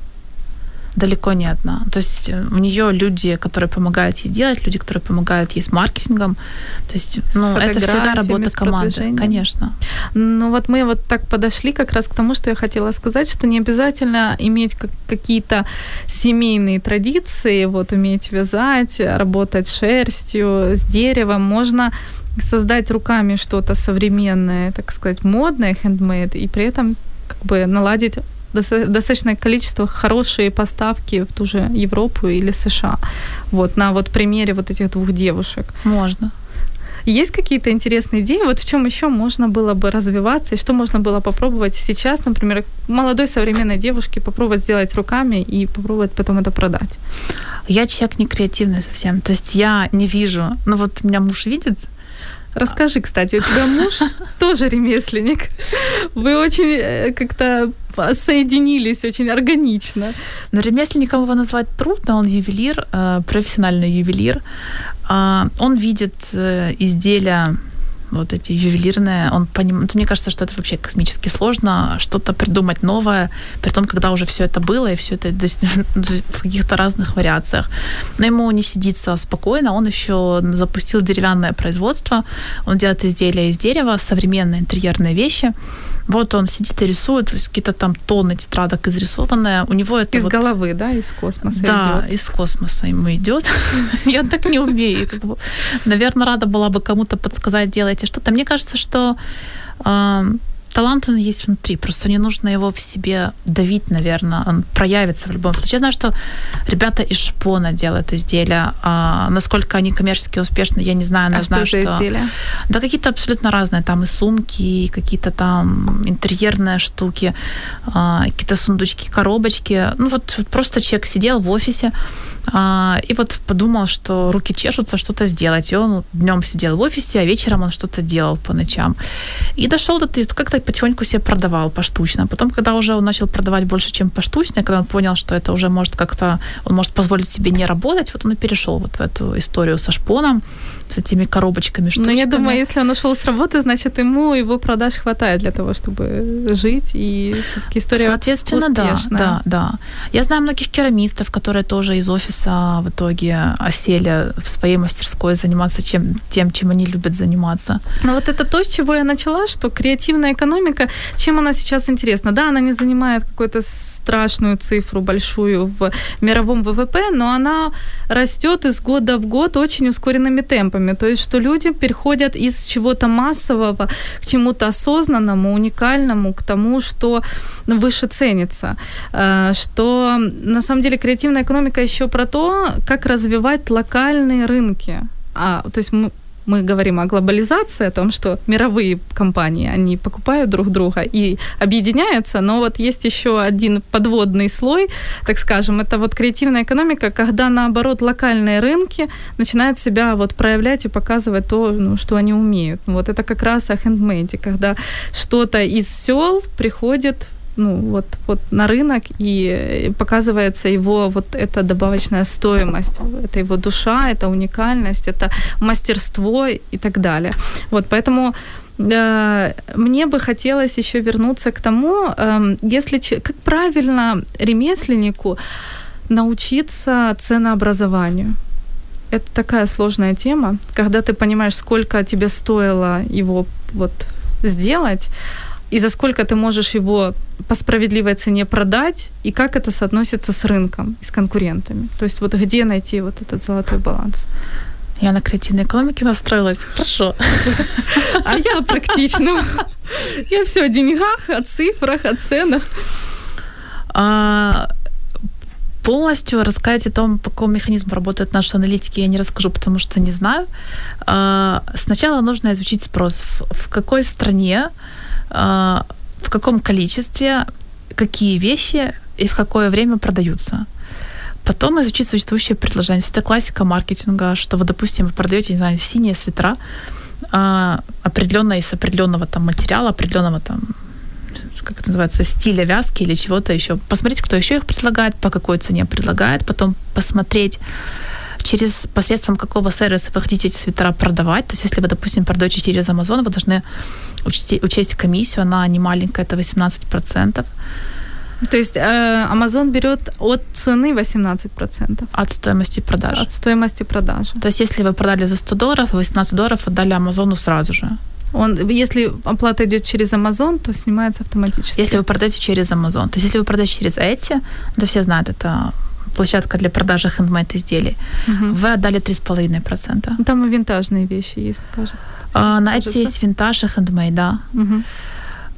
далеко не одна. То есть э, у нее люди, которые помогают ей делать, люди, которые помогают ей с маркетингом. То есть ну, это всегда работа команды, конечно. Ну вот мы вот так подошли как раз к тому, что я хотела сказать, что не обязательно иметь как какие-то семейные традиции, вот уметь вязать, работать шерстью, с деревом. Можно создать руками что-то современное, так сказать, модное, handmade, и при этом как бы наладить достаточное количество хорошие поставки в ту же Европу или США. Вот на вот примере вот этих двух девушек. Можно. Есть какие-то интересные идеи? Вот в чем еще можно было бы развиваться, и что можно было попробовать сейчас, например, молодой современной девушке попробовать сделать руками и попробовать потом это продать? Я человек не креативный совсем. То есть я не вижу. Ну вот меня муж видит, Расскажи, кстати, у тебя муж тоже ремесленник. Вы очень э, как-то соединились очень органично. Но ремесленником его назвать трудно, он ювелир, э, профессиональный ювелир. А, он видит э, изделия вот эти ювелирные, он понимает, мне кажется, что это вообще космически сложно, что-то придумать новое, при том, когда уже все это было, и все это в каких-то разных вариациях. Но ему не сидится спокойно, он еще запустил деревянное производство, он делает изделия из дерева, современные интерьерные вещи, вот он сидит и рисует, какие-то там тонны тетрадок изрисованные. У него это Из вот... головы, да, из космоса Да, идет. из космоса ему идет. Я так не умею. Наверное, рада была бы кому-то подсказать, делайте что-то. Мне кажется, что талант он есть внутри, просто не нужно его в себе давить, наверное, он проявится в любом случае. Я знаю, что ребята из шпона делают изделия, а насколько они коммерчески успешны, я не знаю, но а знаю, что... изделия? Да какие-то абсолютно разные, там и сумки, и какие-то там интерьерные штуки, а, какие-то сундучки, коробочки. Ну вот просто человек сидел в офисе, а, и вот подумал, что руки чешутся что-то сделать. И он днем сидел в офисе, а вечером он что-то делал по ночам. И дошел до того, как-то потихоньку себе продавал поштучно. Потом, когда уже он начал продавать больше, чем поштучно, когда он понял, что это уже может как-то, он может позволить себе не работать, вот он и перешел вот в эту историю со шпоном, с этими коробочками, штучками. Ну, я думаю, если он ушел с работы, значит, ему его продаж хватает для того, чтобы жить, и все-таки история Соответственно, успешная. да, да, да. Я знаю многих керамистов, которые тоже из офиса в итоге осели в своей мастерской заниматься чем, тем, чем они любят заниматься. Но вот это то, с чего я начала, что креативная экономика, чем она сейчас интересна? Да, она не занимает какую-то страшную цифру большую в мировом ВВП, но она растет из года в год очень ускоренными темпами темпами. То есть, что люди переходят из чего-то массового к чему-то осознанному, уникальному, к тому, что выше ценится. Э, что на самом деле креативная экономика еще про то, как развивать локальные рынки. А, то есть мы мы говорим о глобализации, о том, что мировые компании, они покупают друг друга и объединяются, но вот есть еще один подводный слой, так скажем, это вот креативная экономика, когда наоборот локальные рынки начинают себя вот проявлять и показывать то, ну, что они умеют. Вот это как раз о хендмейде, когда что-то из сел приходит ну, вот, вот на рынок, и показывается его вот эта добавочная стоимость, это его душа, это уникальность, это мастерство и так далее. Вот, поэтому э, мне бы хотелось еще вернуться к тому, э, если как правильно ремесленнику научиться ценообразованию. Это такая сложная тема, когда ты понимаешь, сколько тебе стоило его вот сделать, и за сколько ты можешь его по справедливой цене продать, и как это соотносится с рынком и с конкурентами. То есть вот где найти вот этот золотой баланс. Я на креативной экономике настроилась. Хорошо. А я практично. Я все о деньгах, о цифрах, о ценах. А, полностью рассказать о том, по какому механизму работают наши аналитики, я не расскажу, потому что не знаю. А, сначала нужно изучить спрос. В какой стране в каком количестве, какие вещи и в какое время продаются. Потом изучить существующее предложение. Это классика маркетинга, что вы, допустим, вы продаете, не знаю, синие свитера, а, определенно из определенного там материала, определенного там как это называется, стиля вязки или чего-то еще. Посмотреть, кто еще их предлагает, по какой цене предлагает, потом посмотреть, через посредством какого сервиса вы хотите эти свитера продавать. То есть, если вы, допустим, продаете через Amazon, вы должны учесть, учесть комиссию, она не маленькая, это 18%. То есть э, Amazon берет от цены 18%. От стоимости продажи. От стоимости продажи. То есть если вы продали за 100 долларов, 18 долларов отдали Амазону сразу же. Он, если оплата идет через Amazon, то снимается автоматически. Если вы продаете через Amazon. То есть если вы продаете через Etsy, то все знают, это площадка для продажи хендмейд изделий, угу. вы отдали 3,5%. Ну, там и винтажные вещи есть, кажется. А, на Etsy есть винтаж и хендмейд, да. Угу.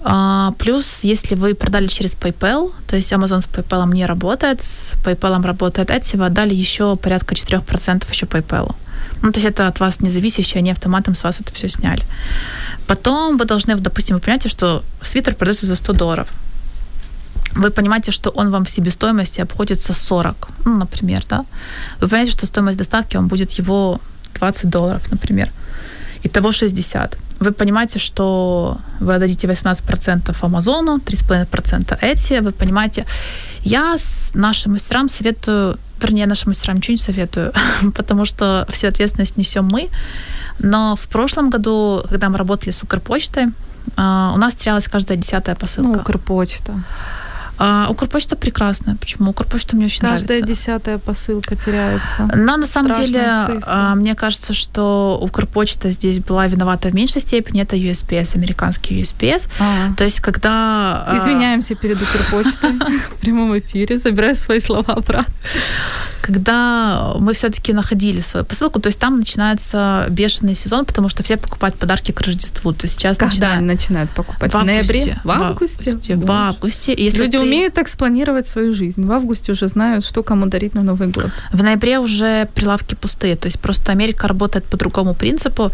А, плюс, если вы продали через PayPal, то есть Amazon с PayPal не работает, с PayPal работает Etsy, вы отдали еще порядка 4% еще PayPal. Ну, то есть это от вас не зависящее, они автоматом с вас это все сняли. Потом вы должны, допустим, вы понимаете, что свитер продается за 100 долларов вы понимаете, что он вам в себестоимости обходится 40, ну, например, да, вы понимаете, что стоимость доставки вам будет его 20 долларов, например, итого 60. Вы понимаете, что вы отдадите 18% Амазону, 3,5% Etsy, вы понимаете, я нашим мастерам советую, вернее, нашим мастерам ничего не советую, потому что всю ответственность несем мы, но в прошлом году, когда мы работали с Укрпочтой, а, у нас терялась каждая десятая посылка. Ну, Укрпочта. А, Укрпочта прекрасная. Почему? Укрпочта мне очень Каждая нравится. Каждая десятая посылка теряется. Но на самом Страшная деле, цифра. А, мне кажется, что Укрпочта здесь была виновата в меньшей степени. Это USPS, американский USPS. А. То есть, когда... А, Извиняемся перед Укрпочтой в прямом эфире. Забираю свои слова обратно когда мы все-таки находили свою посылку, то есть там начинается бешеный сезон, потому что все покупают подарки к Рождеству. То есть сейчас когда начинают, начинают покупать? В, в ноябре? В августе? В августе. В августе. Если Люди ты... умеют так спланировать свою жизнь. В августе уже знают, что кому дарить на Новый год. В ноябре уже прилавки пустые. То есть просто Америка работает по другому принципу.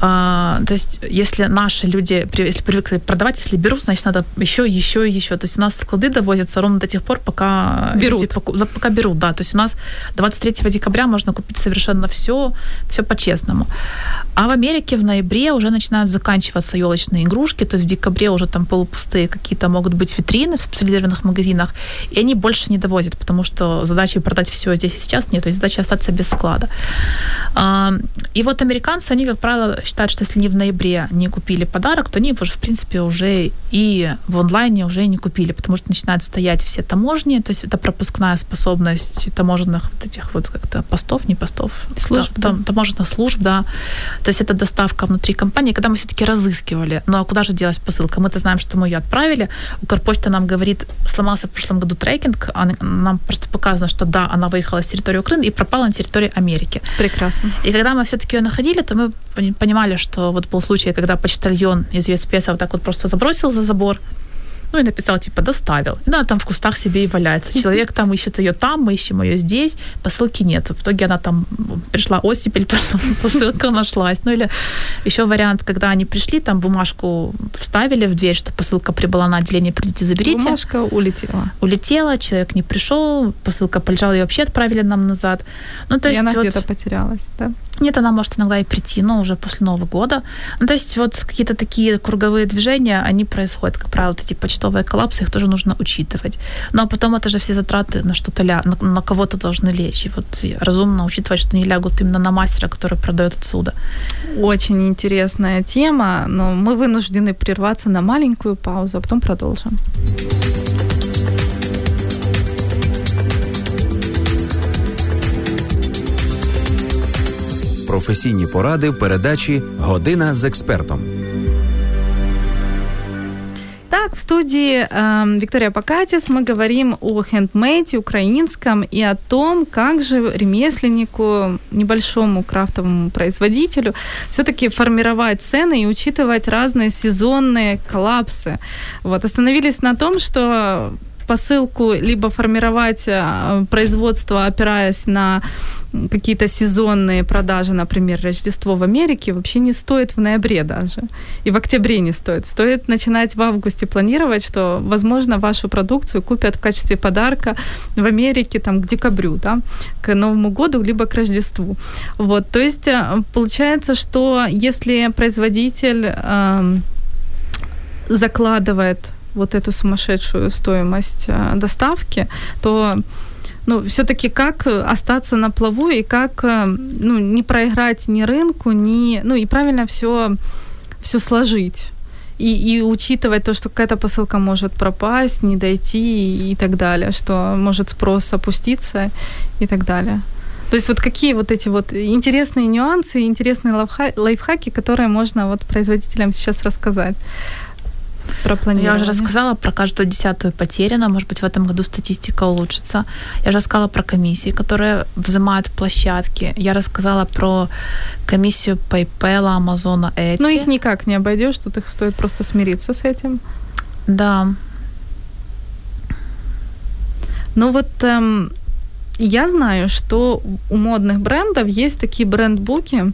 А, то есть если наши люди, если привыкли продавать, если берут, значит надо еще, еще, еще. То есть у нас склады довозятся ровно до тех пор, пока берут. Люди, пока берут, да. То есть у нас 23 декабря можно купить совершенно все, все по-честному. А в Америке в ноябре уже начинают заканчиваться елочные игрушки, то есть в декабре уже там полупустые какие-то могут быть витрины в специализированных магазинах, и они больше не довозят, потому что задачи продать все здесь и сейчас нет, то есть задача остаться без склада. А, и вот американцы, они, как правило, считают, что если они в ноябре не купили подарок, то они в принципе, уже и в онлайне уже не купили, потому что начинают стоять все таможни, то есть это пропускная способность таможенных вот этих вот как-то постов, не постов, служб, там, да. таможенных служб, да. То есть это доставка внутри компании, когда мы все-таки разыскивали, ну а куда же делась посылка? Мы-то знаем, что мы ее отправили, Укрпочта нам говорит, сломался в прошлом году трекинг, а нам просто показано, что да, она выехала с территории Украины и пропала на территории Америки. Прекрасно. И когда мы все-таки ее находили, то мы понимали, что вот был случай, когда почтальон из USPS вот так вот просто забросил за забор, Ну и написал, типа, доставил. И она там в кустах себе и валяется. Человек там ищет ее там, мы ищем ее здесь, посылки нет. В итоге она там пришла оттепель, пошла, посылка нашлась. Ну или еще вариант, когда они пришли, там бумажку вставили в дверь, что посылка прибыла на отделение, придите, заберите. Бумажка улетела. Улетела, человек не пришел, посылка полежала, ее вообще отправили нам назад. Ну, то и есть она вот... где-то потерялась, да? Нет, она может иногда и прийти, но уже после Нового года. Ну, то есть вот какие-то такие круговые движения, они происходят, как правило, вот эти почтовые коллапсы, их тоже нужно учитывать. Ну, а потом это же все затраты на что-то, ля, на, на кого-то должны лечь. И вот разумно учитывать, что они лягут именно на мастера, который продает отсюда. Очень интересная тема, но мы вынуждены прерваться на маленькую паузу, а потом продолжим. професійні поради в передачі Година з експертом. Так, в студии э, Виктория Покатис мы говорим о хендмейте украинском и о том, как же ремесленнику, небольшому крафтовому производителю все-таки формировать цены и учитывать разные сезонные коллапсы. Вот, остановились на том, что посылку либо формировать э, производство, опираясь на какие-то сезонные продажи, например, Рождество в Америке, вообще не стоит в ноябре даже. И в октябре не стоит. Стоит начинать в августе планировать, что, возможно, вашу продукцию купят в качестве подарка в Америке там, к декабрю, да, к Новому году, либо к Рождеству. Вот, то есть э, получается, что если производитель э, закладывает вот эту сумасшедшую стоимость э, доставки, то ну, все-таки как остаться на плаву и как э, ну, не проиграть ни рынку, ни, ну, и правильно все, все сложить. И, и учитывать то, что какая-то посылка может пропасть, не дойти и, и так далее, что может спрос опуститься и так далее. То есть вот какие вот эти вот интересные нюансы, интересные лайфхаки, которые можно вот производителям сейчас рассказать про планирование. Я уже рассказала про каждую десятую потеряно. Может быть, в этом году статистика улучшится. Я уже рассказала про комиссии, которые взимают площадки. Я рассказала про комиссию PayPal, Amazon, Etsy. Но их никак не обойдешь, тут их стоит просто смириться с этим. Да. Ну вот эм, я знаю, что у модных брендов есть такие брендбуки,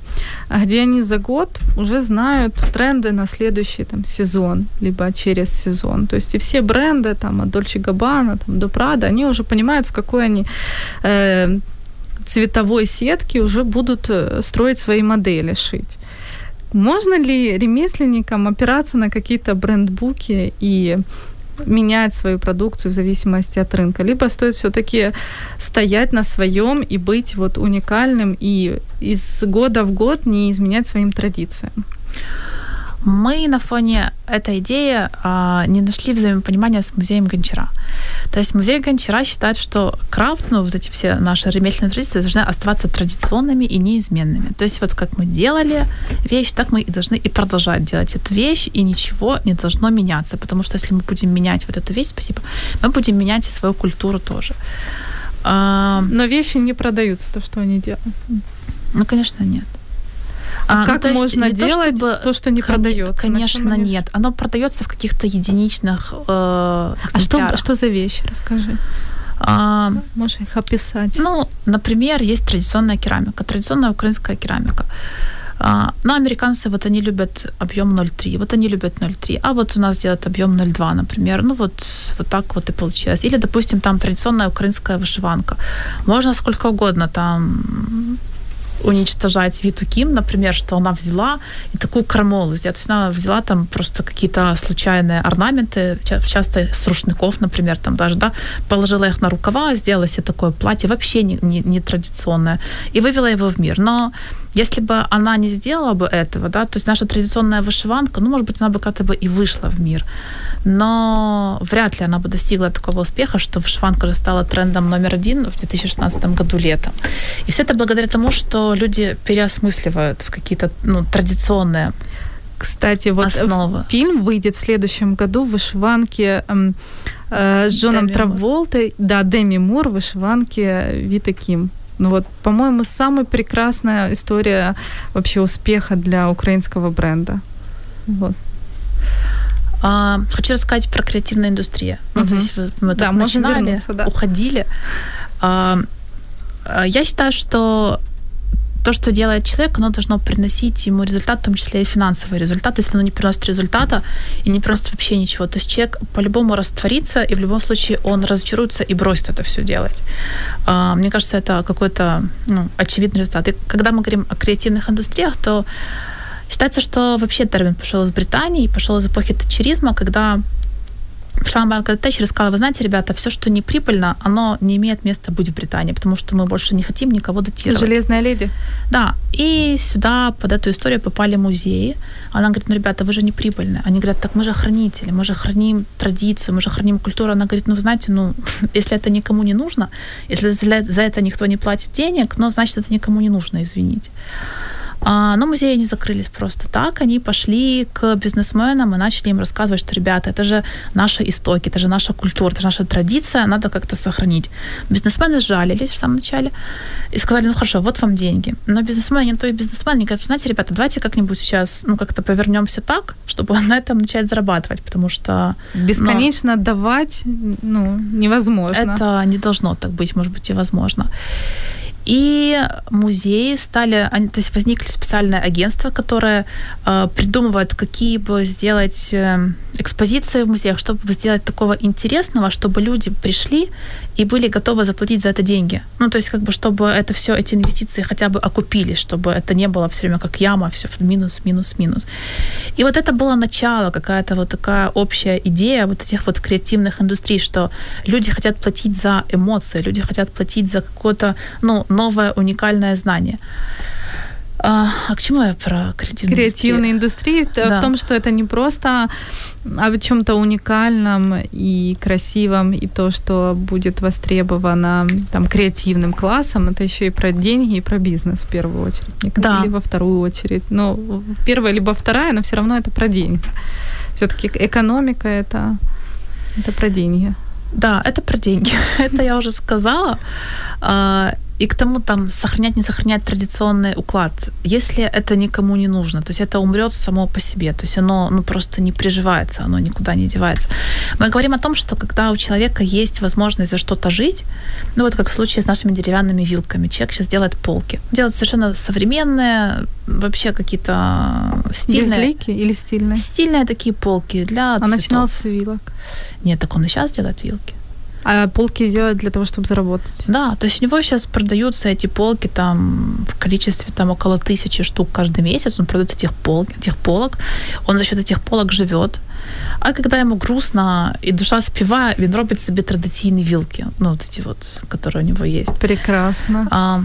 где они за год уже знают тренды на следующий там, сезон, либо через сезон. То есть и все бренды, там, от Dolce Gabbana там, до Prada, они уже понимают, в какой они э, цветовой сетке уже будут э, строить свои модели, шить. Можно ли ремесленникам опираться на какие-то брендбуки и менять свою продукцию в зависимости от рынка, либо стоит все-таки стоять на своем и быть вот уникальным и из года в год не изменять своим традициям. Мы на фоне этой идеи а, не нашли взаимопонимания с музеем Гончара. То есть музей Гончара считает, что крафт, ну вот эти все наши ремесленные традиции должны оставаться традиционными и неизменными. То есть вот как мы делали вещь, так мы и должны и продолжать делать эту вещь, и ничего не должно меняться, потому что если мы будем менять вот эту вещь, спасибо, мы будем менять и свою культуру тоже. А... Но вещи не продаются, то, что они делают. Ну, конечно, нет. А, ну, как ну, можно делать то, чтобы, то, что не продается? Конечно, нет. Оно продается в каких-то единичных э, А что, что за вещи? Расскажи. А, Можешь их описать? Ну, например, есть традиционная керамика, традиционная украинская керамика. А, но американцы, вот они любят объем 0,3, вот они любят 0,3, а вот у нас делают объем 0,2, например. Ну вот, вот так вот и получилось. Или, допустим, там традиционная украинская вышиванка. Можно сколько угодно там уничтожать Виту Ким, например, что она взяла и такую крамолу сделала. То есть она взяла там просто какие-то случайные орнаменты, часто с рушников, например, там даже, да, положила их на рукава, сделала себе такое платье, вообще не, не, не традиционное, и вывела его в мир. Но если бы она не сделала бы этого, да, то есть наша традиционная вышиванка, ну, может быть, она бы как-то бы и вышла в мир, но вряд ли она бы достигла такого успеха, что вышиванка уже стала трендом номер один в 2016 году летом. И все это благодаря тому, что люди переосмысливают в какие-то ну, традиционные кстати, вот основы. фильм выйдет в следующем году в вышиванке э, э, с Джоном Деми Траволтой, да, Деми Мур в вышиванке Вита Ким. Ну вот, по-моему, самая прекрасная история вообще успеха для украинского бренда. Вот. А, хочу рассказать про креативную индустрию. Ну, то есть мы да, начинали, да. уходили. А, а, я считаю, что то, что делает человек, оно должно приносить ему результат, в том числе и финансовый результат. Если оно не приносит результата и не приносит вообще ничего, то есть человек по-любому растворится, и в любом случае он разочаруется и бросит это все делать. А, мне кажется, это какой-то ну, очевидный результат. И когда мы говорим о креативных индустриях, то считается, что вообще термин пошел из Британии, пошел из эпохи тачеризма, когда Тэтчер и сказала, вы знаете, ребята, все, что не прибыльно, оно не имеет места быть в Британии, потому что мы больше не хотим никого датировать. Железная леди. Да, и сюда под эту историю попали музеи. Она говорит, ну, ребята, вы же не прибыльные. Они говорят, так мы же хранители, мы же храним традицию, мы же храним культуру. Она говорит, ну, вы знаете, ну, если это никому не нужно, если за это никто не платит денег, ну, значит, это никому не нужно, извините. А, но музеи не закрылись просто так. Они пошли к бизнесменам и начали им рассказывать, что, ребята, это же наши истоки, это же наша культура, это же наша традиция, надо как-то сохранить. Бизнесмены сжалились в самом начале и сказали, ну хорошо, вот вам деньги. Но бизнесмены не то и бизнесмены, они говорят, знаете, ребята, давайте как-нибудь сейчас, ну, как-то повернемся так, чтобы на этом начать зарабатывать, потому что... Бесконечно но... отдавать, ну, невозможно. Это не должно так быть, может быть, и возможно. И музеи стали, они, то есть возникли специальное агентство, которое э, придумывает, какие бы сделать э, экспозиции в музеях, чтобы сделать такого интересного, чтобы люди пришли и были готовы заплатить за это деньги. Ну, то есть, как бы, чтобы это все, эти инвестиции хотя бы окупились, чтобы это не было все время как яма, все минус, минус, минус. И вот это было начало, какая-то вот такая общая идея вот этих вот креативных индустрий, что люди хотят платить за эмоции, люди хотят платить за какое-то, ну, новое уникальное знание. А, а к чему я про креативную Креативные индустрии? Да. В том, что это не просто о чем-то уникальном и красивом, и то, что будет востребовано там, креативным классом, это еще и про деньги, и про бизнес в первую очередь. Да. Или во вторую очередь. Но первая либо вторая, но все равно это про деньги. Все-таки экономика это, это про деньги. Да, это про деньги. это я уже сказала. И к тому там сохранять, не сохранять традиционный уклад, если это никому не нужно, то есть это умрет само по себе, то есть оно ну, просто не приживается, оно никуда не девается. Мы говорим о том, что когда у человека есть возможность за что-то жить, ну вот как в случае с нашими деревянными вилками, человек сейчас делает полки, делает совершенно современные, вообще какие-то стильные. Безлики или стильные? Стильные такие полки для А начинал с вилок? Нет, так он и сейчас делает вилки А полки делают для того, чтобы заработать? Да, то есть у него сейчас продаются эти полки там в количестве там около тысячи штук каждый месяц. Он продает этих, пол, этих полок. Он за счет этих полок живет. А когда ему грустно и душа співає, він робить себе традиційні вилки. Ну, вот эти вот, которые у него есть. Прекрасно. А,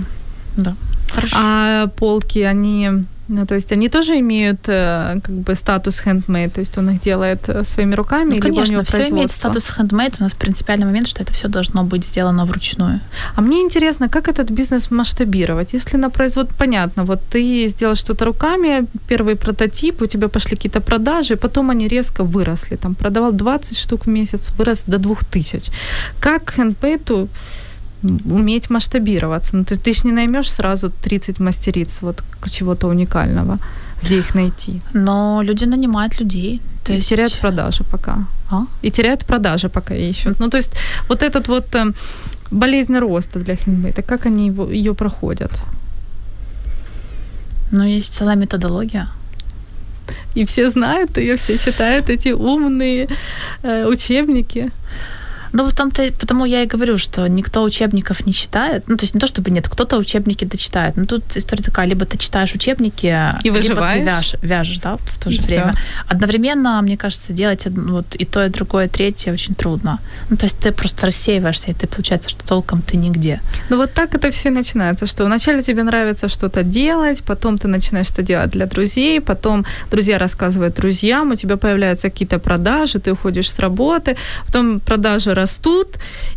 да. Хорошо. А полки, они ну, то есть они тоже имеют э, как бы статус handmade, то есть он их делает э, своими руками? Ну, конечно, все имеет статус handmade. У нас принципиальный момент, что это все должно быть сделано вручную. А мне интересно, как этот бизнес масштабировать? Если на производ, понятно, вот ты сделал что-то руками, первый прототип, у тебя пошли какие-то продажи, потом они резко выросли, там продавал 20 штук в месяц, вырос до 2000. Как handmade уметь масштабироваться. Ну, ты, ты ж не наймешь сразу 30 мастериц вот чего-то уникального, где их найти. Но люди нанимают людей. То и есть... теряют продажи пока. А? И теряют продажи пока ищут. Ну, то есть вот этот вот э, болезнь роста для хендмейда, как они его, ее проходят? Ну, есть целая методология. И все знают ее, все читают эти умные э, учебники. Ну, в том-то, потому я и говорю, что никто учебников не читает. Ну, то есть не то, чтобы нет, кто-то учебники дочитает. Но тут история такая, либо ты читаешь учебники, и выживаешь. либо ты вяжешь, вяжешь да, в то же и время. Всё. Одновременно, мне кажется, делать вот и то, и другое, и третье очень трудно. Ну, то есть ты просто рассеиваешься, и ты, получается, что толком ты нигде. Ну, вот так это все начинается, что вначале тебе нравится что-то делать, потом ты начинаешь это делать для друзей, потом друзья рассказывают друзьям, у тебя появляются какие-то продажи, ты уходишь с работы, потом продажи растут,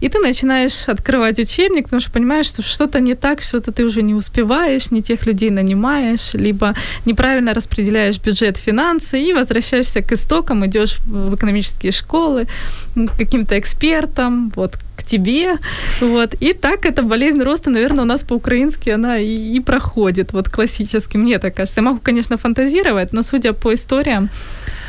и ты начинаешь открывать учебник, потому что понимаешь, что что-то не так, что-то ты уже не успеваешь, не тех людей нанимаешь, либо неправильно распределяешь бюджет, финансы, и возвращаешься к истокам, идешь в экономические школы, к каким-то экспертам, вот, к тебе, вот, и так эта болезнь роста, наверное, у нас по-украински она и, и проходит, вот, классически, мне так кажется. Я могу, конечно, фантазировать, но судя по историям,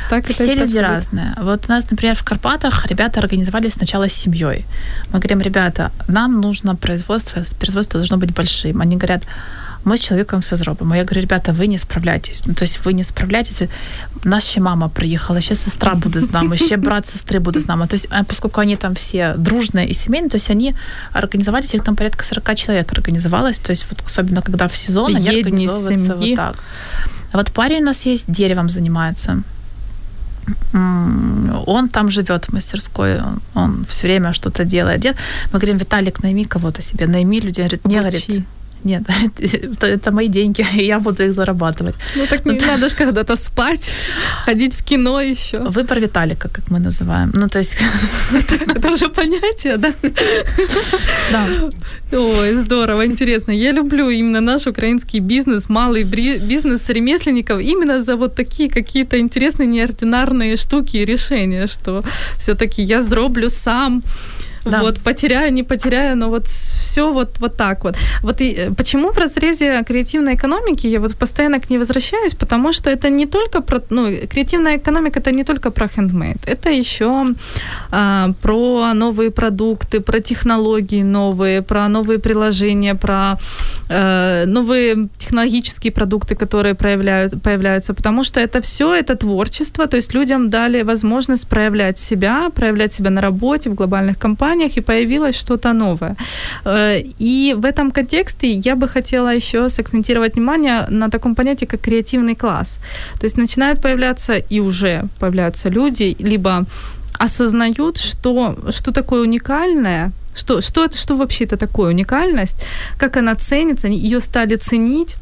так Все люди разные. Вот у нас, например, в Карпатах ребята организовали сначала с семьей. Мы говорим, ребята, нам нужно производство, производство должно быть большим. Они говорят, мы с человеком все зробимо. Я говорю, ребята, ви не справляєтесь. Ну, тобто ви не справляєтесь. У нас ще мама приїхала, ще сестра буде з нами, ще брат сестри буде з нами. То есть, поскольку они там все дружные и семейные, то есть они организовались, их там порядка 40 человек организовалось, то есть вот особенно когда в сезон, они организовываются вот так. А вот парень у нас есть, деревом занимается он там живет в мастерской, он все время что-то делает. Мы говорим, Виталик, найми кого-то себе, найми людей. Он говорит, не, говорит, нет, это, это мои деньги, и я буду их зарабатывать. Ну так не ну, надо же когда-то спать, ходить в кино еще. Выбор Виталика, как мы называем. Ну, то есть... Это уже понятие, да? Да. Ой, здорово, интересно. Я люблю именно наш украинский бизнес, малый бизнес ремесленников, именно за вот такие какие-то интересные, неординарные штуки и решения, что все-таки я зроблю сам, да. Вот потеряю, не потеряю, но вот все вот, вот так вот. Вот и э, почему в разрезе креативной экономики я вот постоянно к ней возвращаюсь, потому что это не только про, ну, креативная экономика это не только про хендмейд, это еще а, про новые продукты, про технологии новые, про новые приложения, про а, новые технологические продукты, которые проявляют, появляются, потому что это все это творчество, то есть людям дали возможность проявлять себя, проявлять себя на работе, в глобальных компаниях, компаниях, и появилось что-то новое. Э, и в этом контексте я бы хотела еще сакцентировать внимание на таком понятии, как креативный класс. То есть начинают появляться, и уже появляются люди, либо осознают, что, что такое уникальное, что, что, это, что вообще это такое уникальность, как она ценится, ее стали ценить,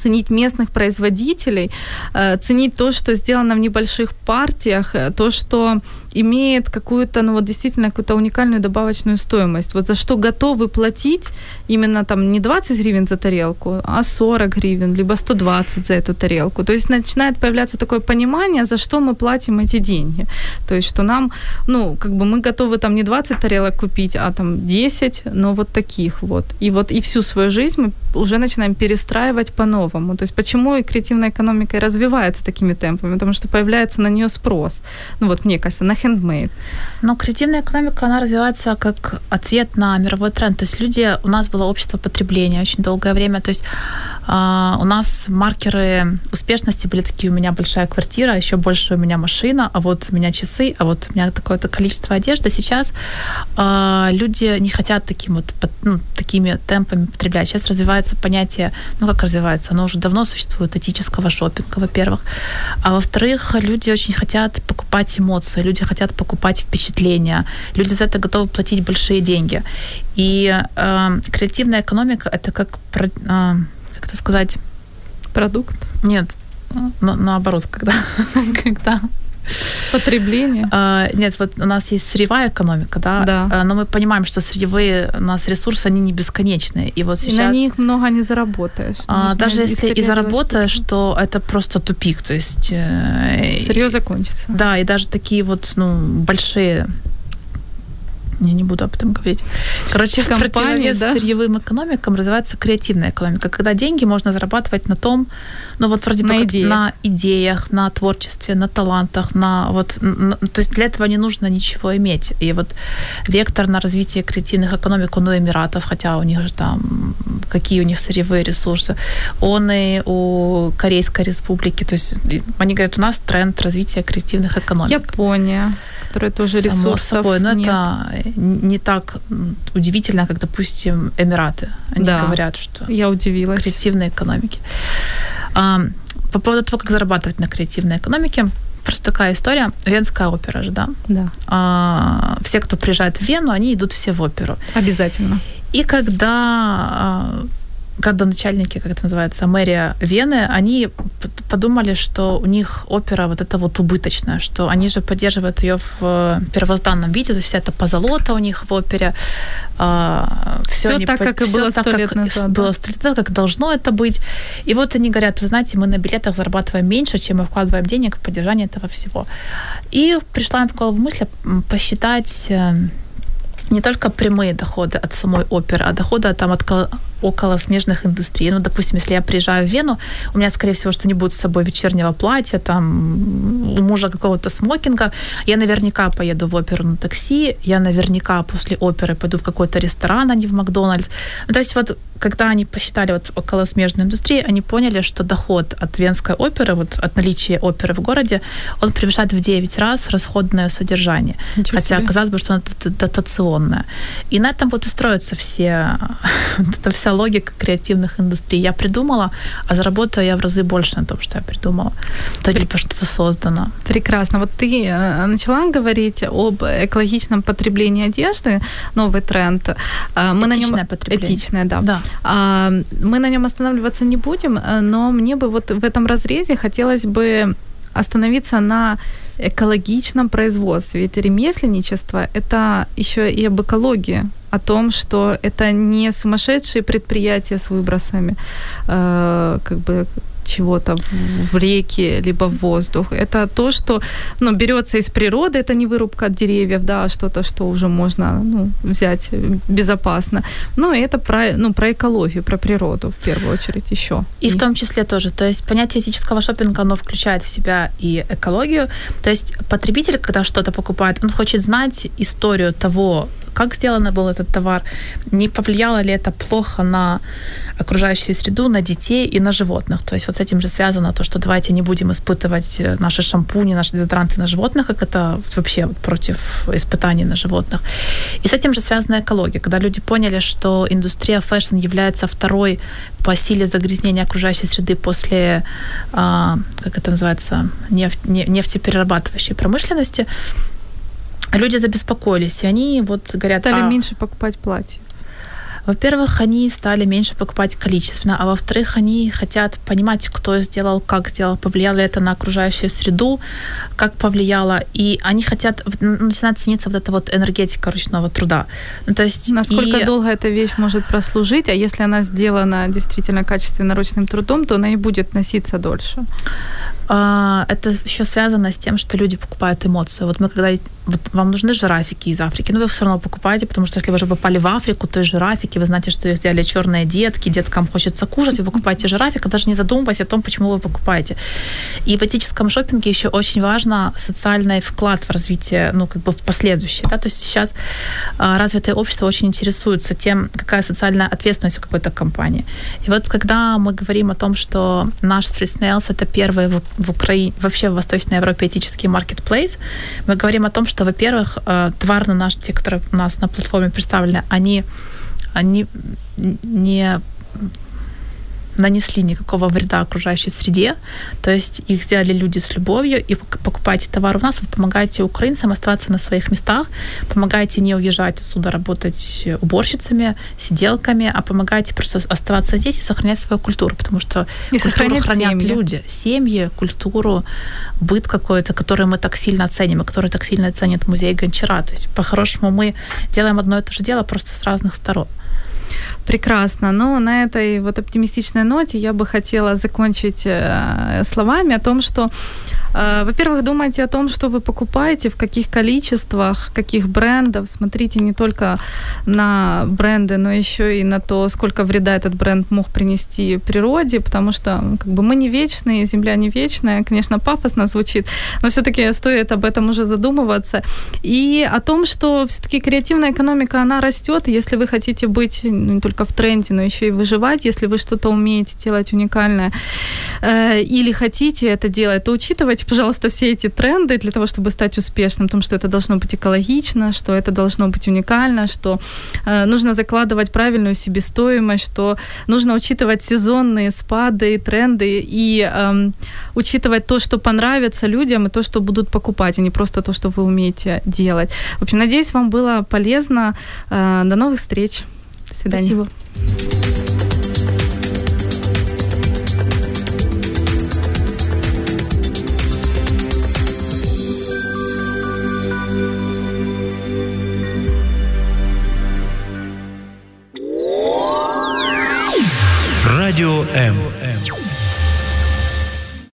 ценить местных производителей, э, ценить то, что сделано в небольших партиях, э, то, что имеет какую-то, ну вот действительно какую-то уникальную добавочную стоимость. Вот за что готовы платить именно там не 20 гривен за тарелку, а 40 гривен, либо 120 за эту тарелку. То есть начинает появляться такое понимание, за что мы платим эти деньги. То есть что нам, ну, как бы мы готовы там не 20 тарелок купить, а там 10, но вот таких вот. И вот и всю свою жизнь мы уже начинаем перестраивать по-новому. То есть почему и креативная экономика развивается такими темпами? Потому что появляется на нее спрос. Ну вот мне кажется, на handmade. Но креативная экономика, она развивается как ответ на мировой тренд. То есть люди, у нас было общество потребления очень долгое время, то есть Uh, у нас маркеры успешности были такие, у меня большая квартира, еще больше у меня машина, а вот у меня часы, а вот у меня такое-то количество одежды. Сейчас uh, люди не хотят таким вот, ну, такими темпами потреблять. Сейчас развивается понятие, ну как развивается, оно уже давно существует, этического шопинга, во-первых. А во-вторых, люди очень хотят покупать эмоции, люди хотят покупать впечатления, люди за это готовы платить большие деньги. И э, креативная экономика это как э, как это сказать? Продукт? Нет, на, наоборот, когда, когда Потребление? А, нет, вот у нас есть сырьевая экономика, да, да. А, но мы понимаем, что сырьевые у нас ресурсы, они не бесконечные. И вот сейчас... И на них много не заработаешь. А, даже если и заработаешь, то это просто тупик, то есть... Э, Сырье закончится. Да, и даже такие вот, ну, большие я не буду об этом говорить. Короче, в компании, да? сырьевым экономикам развивается креативная экономика, когда деньги можно зарабатывать на том, ну вот вроде на бы идеях. на идеях, на творчестве, на талантах, на вот, на, то есть для этого не нужно ничего иметь. И вот вектор на развитие креативных экономик у Эмиратов, хотя у них же там какие у них сырьевые ресурсы, он и у Корейской республики, то есть они говорят, у нас тренд развития креативных экономик. Япония которая тоже ресурсов Само собой, но нет. это не так удивительно, как, допустим, Эмираты. Они да. говорят, что... Я удивилась. Креативной экономики. А, по поводу того, как зарабатывать на креативной экономике, просто такая история. Венская опера же, да? Да. А, все, кто приезжает в Вену, они идут все в оперу. Обязательно. И когда а, когда начальники, как это называется, мэрия Вены, они подумали, что у них опера вот это вот убыточная, что они же поддерживают ее в э, первозданном виде, то есть вся эта позолота у них в опере. Все, все так, по... как и было сто лет назад. Было сто лет назад, как должно это быть. И вот они говорят, вы знаете, мы на билетах зарабатываем меньше, чем мы вкладываем денег в поддержание этого всего. И пришла им в голову мысль посчитать э, не только прямые доходы от самой оперы, а доходы там от около смежных индустрий. Ну, допустим, если я приезжаю в Вену, у меня, скорее всего, что не будет с собой вечернего платья, там, у мужа какого-то смокинга. Я наверняка поеду в оперу на такси, я наверняка после оперы пойду в какой-то ресторан, а не в Макдональдс. Ну, то есть вот когда они посчитали вот около смежной индустрии, они поняли, что доход от Венской оперы, вот от наличия оперы в городе, он превышает в 9 раз расходное содержание. Ничего Хотя себе. казалось бы, что оно дотационное. И на этом вот и строятся все, это вся логика креативных индустрий. Я придумала, а заработаю я в разы больше на том, что я придумала. То либо что-то создано. Прекрасно. Вот ты э, начала говорить об экологичном потреблении одежды, новый тренд. А, мы Этичное на нем... потребление. Этичное, да. да. А, мы на нем останавливаться не будем, э, но мне бы вот в этом разрезе хотелось бы остановиться на экологичном производстве. Ведь ремесленничество – это еще и об экологии, о том, что это не сумасшедшие предприятия с выбросами, э, как бы чего-то в реки, либо в воздух. Это то, что ну, берется из природы, это не вырубка деревьев, да, а что-то, что уже можно ну, взять безопасно. Ну, это про, ну, про экологию, про природу в первую очередь еще. И, и в том числе тоже. То есть понятие этического шопинга, оно включает в себя и экологию. То есть потребитель, когда что-то покупает, он хочет знать историю того, как сделано был этот товар, не повлияло ли это плохо на окружающую среду, на детей и на животных. То есть вот с этим же связано то, что давайте не будем испытывать э, наши шампуни, наши дезодоранты на животных, как это вообще против испытаний на животных. И с этим же связана экология, когда люди поняли, что индустрия fashion является второй по силе загрязнения окружающей среды после, а, как это называется, нефть, нефтеперерабатывающей промышленности, люди забеспокоились, и они вот говорят... Стали а... меньше покупать платья. Во-первых, они стали меньше покупать количественно, а во-вторых, они хотят понимать, кто сделал, как сделал, повлияло ли это на окружающую среду, как повлияло, и они хотят, начинать цениться вот эта вот энергетика ручного труда. Ну, то есть Насколько и... долго эта вещь может прослужить, а если она сделана действительно качественно ручным трудом, то она и будет носиться дольше. А, это еще связано с тем, что люди покупают эмоцию. Вот мы когда вот вам нужны жирафики из Африки, но вы их все равно покупаете, потому что если вы уже попали в Африку, то и жирафики, вы знаете, что их сделали черные детки, деткам хочется кушать, вы покупаете жирафика, даже не задумываясь о том, почему вы покупаете. И в этическом шопинге еще очень важно социальный вклад в развитие, ну, как бы в последующее. Да? То есть сейчас а, развитое общество очень интересуется тем, какая социальная ответственность у какой-то компании. И вот когда мы говорим о том, что наш Street Snails это первый в, в Украине, вообще в Восточной Европе этический маркетплейс, мы говорим о том, что что, во-первых, э, товары наши, те, которые у нас на платформе представлены, они, они не нанесли никакого вреда окружающей среде, то есть их сделали люди с любовью, и покупаете товар у нас, вы помогаете украинцам оставаться на своих местах, помогаете не уезжать отсюда работать уборщицами, сиделками, а помогаете просто оставаться здесь и сохранять свою культуру, потому что и культуру хранят семьи. люди, семьи, культуру, быт какой-то, который мы так сильно ценим, и который так сильно ценит музей Гончара. То есть, по-хорошему, мы делаем одно и то же дело просто с разных сторон. Прекрасно. Ну, на этой вот оптимистичной ноте я бы хотела закончить э, словами о том, что Э, во-первых, думайте о том, что вы покупаете, в каких количествах, каких брендов. Смотрите не только на бренды, но еще и на то, сколько вреда этот бренд мог принести природе, потому что как бы мы не вечные, Земля не вечная. Конечно, пафосно звучит, но все-таки стоит об этом уже задумываться. И о том, что все-таки креативная экономика, она растет, если вы хотите быть ну, не только в тренде, но еще и выживать, если вы что-то умеете делать уникальное э, или хотите это делать, то учитывать пожалуйста, все эти тренды для того, чтобы стать успешным, том, что это должно быть экологично, что это должно быть уникально, что э, нужно закладывать правильную себестоимость, что нужно учитывать сезонные спады, тренды и э, учитывать то, что понравится людям, и то, что будут покупать, а не просто то, что вы умеете делать. В общем, надеюсь, вам было полезно. Э, до новых встреч. До свидания. Спасибо. Радіо М.